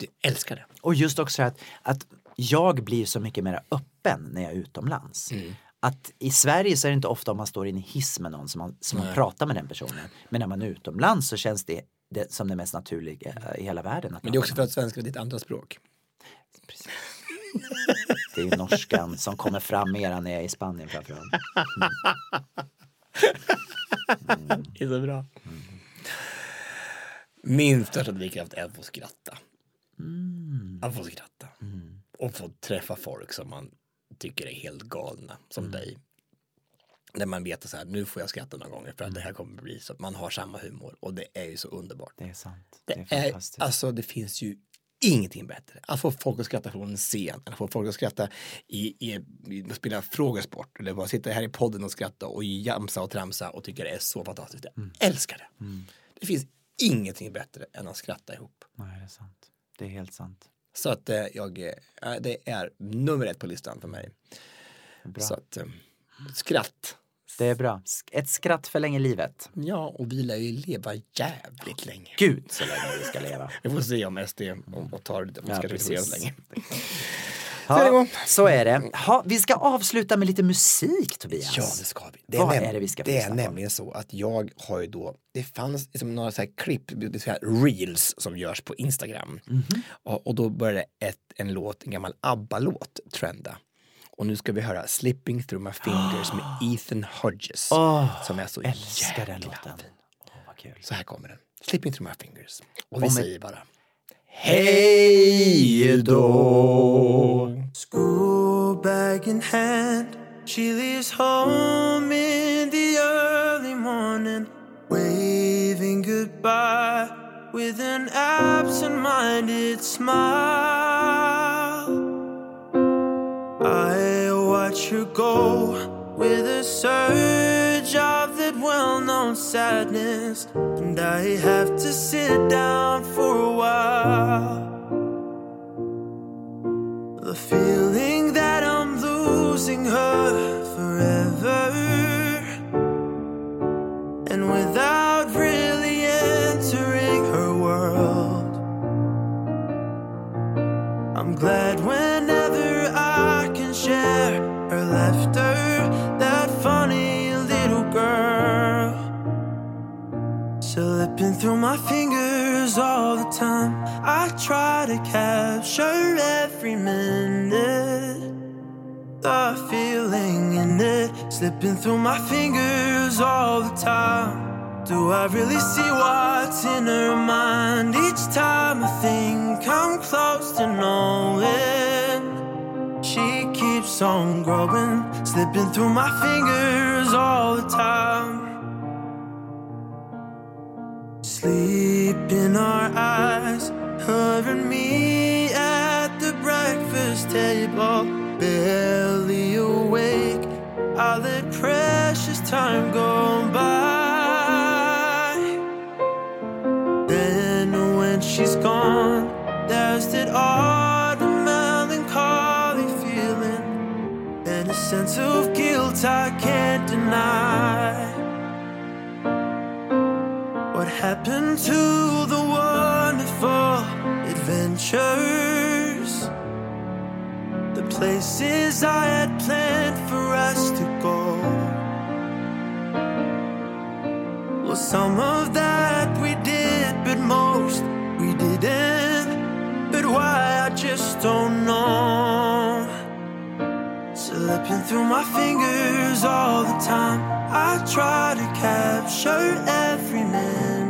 Jag älskar det. Och just också att, att jag blir så mycket mer öppen när jag är utomlands. Att i Sverige så är det inte ofta om man står i en hiss med någon som man, som man pratar med den personen. Men när man är utomlands så känns det, det som det mest naturliga i hela världen. Men det är också för att svenska är ditt andra språk. Det är ju norskan som kommer fram mera när jag är i Spanien framförallt. Det är så bra. Min största drivkraft är att få skratta. Att få skratta. Och få träffa folk som man tycker är helt galna, som dig. Där man vet att nu får jag skratta några gånger för att det här kommer bli så att man har samma humor och det är ju så underbart. Det är sant. Det, Det är är, alltså det finns ju ingenting bättre. Att få folk att skratta från en scen, att få folk att skratta i, i, i spela frågesport eller bara sitta här i podden och skratta och jamsa och tramsa och tycka det är så fantastiskt. Jag Mm. älskar det. Det finns ingenting bättre än att skratta ihop. Nej, det är sant. Det är helt sant. Så att eh, jag, eh, det är nummer ett på listan för mig. Bra. Så att eh, skratt. Det är bra. Ett skratt förlänger livet. Ja, och vi lär ju leva jävligt länge. Gud så <laughs> länge vi ska leva. Vi får se om SD och, och tar det. Ja, ska vi se oss precis. länge. Ja, så är det. Ha, vi ska avsluta med lite musik Tobias. Ja, det ska vi. Det Vad näm- är det vi ska Det är på? nämligen så att jag har ju då, det fanns liksom några så här klipp, det är så här reels som görs på Instagram. Mhm. Och, och då började ett, en låt, en gammal ABBA-låt trenda. Och nu ska vi höra Slipping through my fingers med <gasps> Ethan Hodges. Åh, som är så älskar den jäkla låten. fin. vad kul. Så här kommer den. Slipping through my fingers. Och vi med- säger bara Hej då! School bag in hand, she leaves home in the early morning, waving goodbye with an absent minded smile. I watch her go with a surge of that well known sadness, and I have to sit down for a while. The feeling that I'm losing her forever. And without through my fingers all the time. Do I really see what's in her mind each time I think I'm close to knowing? She keeps on growing, slipping through my fingers all the time. Sleep in our eyes, her and me at the breakfast table, barely awake. I let precious time go by. Then when she's gone, there's that autumn melancholy feeling, and a sense of guilt I can't deny. What happened to the wonderful adventures? Places I had planned for us to go. Well, some of that we did, but most we didn't. But why, I just don't know. Slipping through my fingers all the time. I try to capture every minute.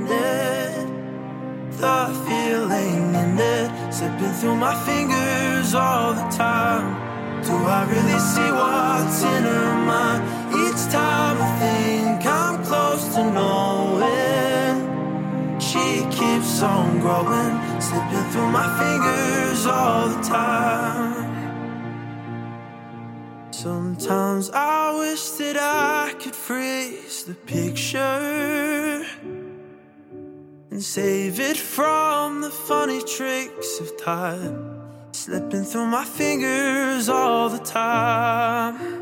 The feeling in it, slipping through my fingers all the time. Do I really see what's in her mind? Each time I think I'm close to knowing. She keeps on growing, slipping through my fingers all the time. Sometimes I wish that I could freeze the picture and save it from the funny tricks of time, slipping through my fingers all the time.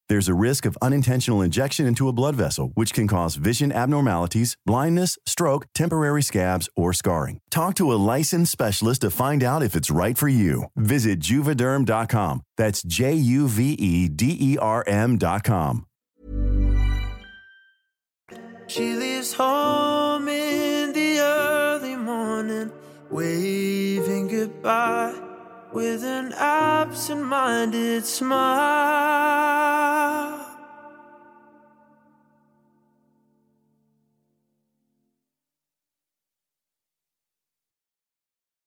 There's a risk of unintentional injection into a blood vessel, which can cause vision abnormalities, blindness, stroke, temporary scabs, or scarring. Talk to a licensed specialist to find out if it's right for you. Visit juvederm.com. That's J U V E D E R M.com. She leaves home in the early morning, waving goodbye with an absent minded smile.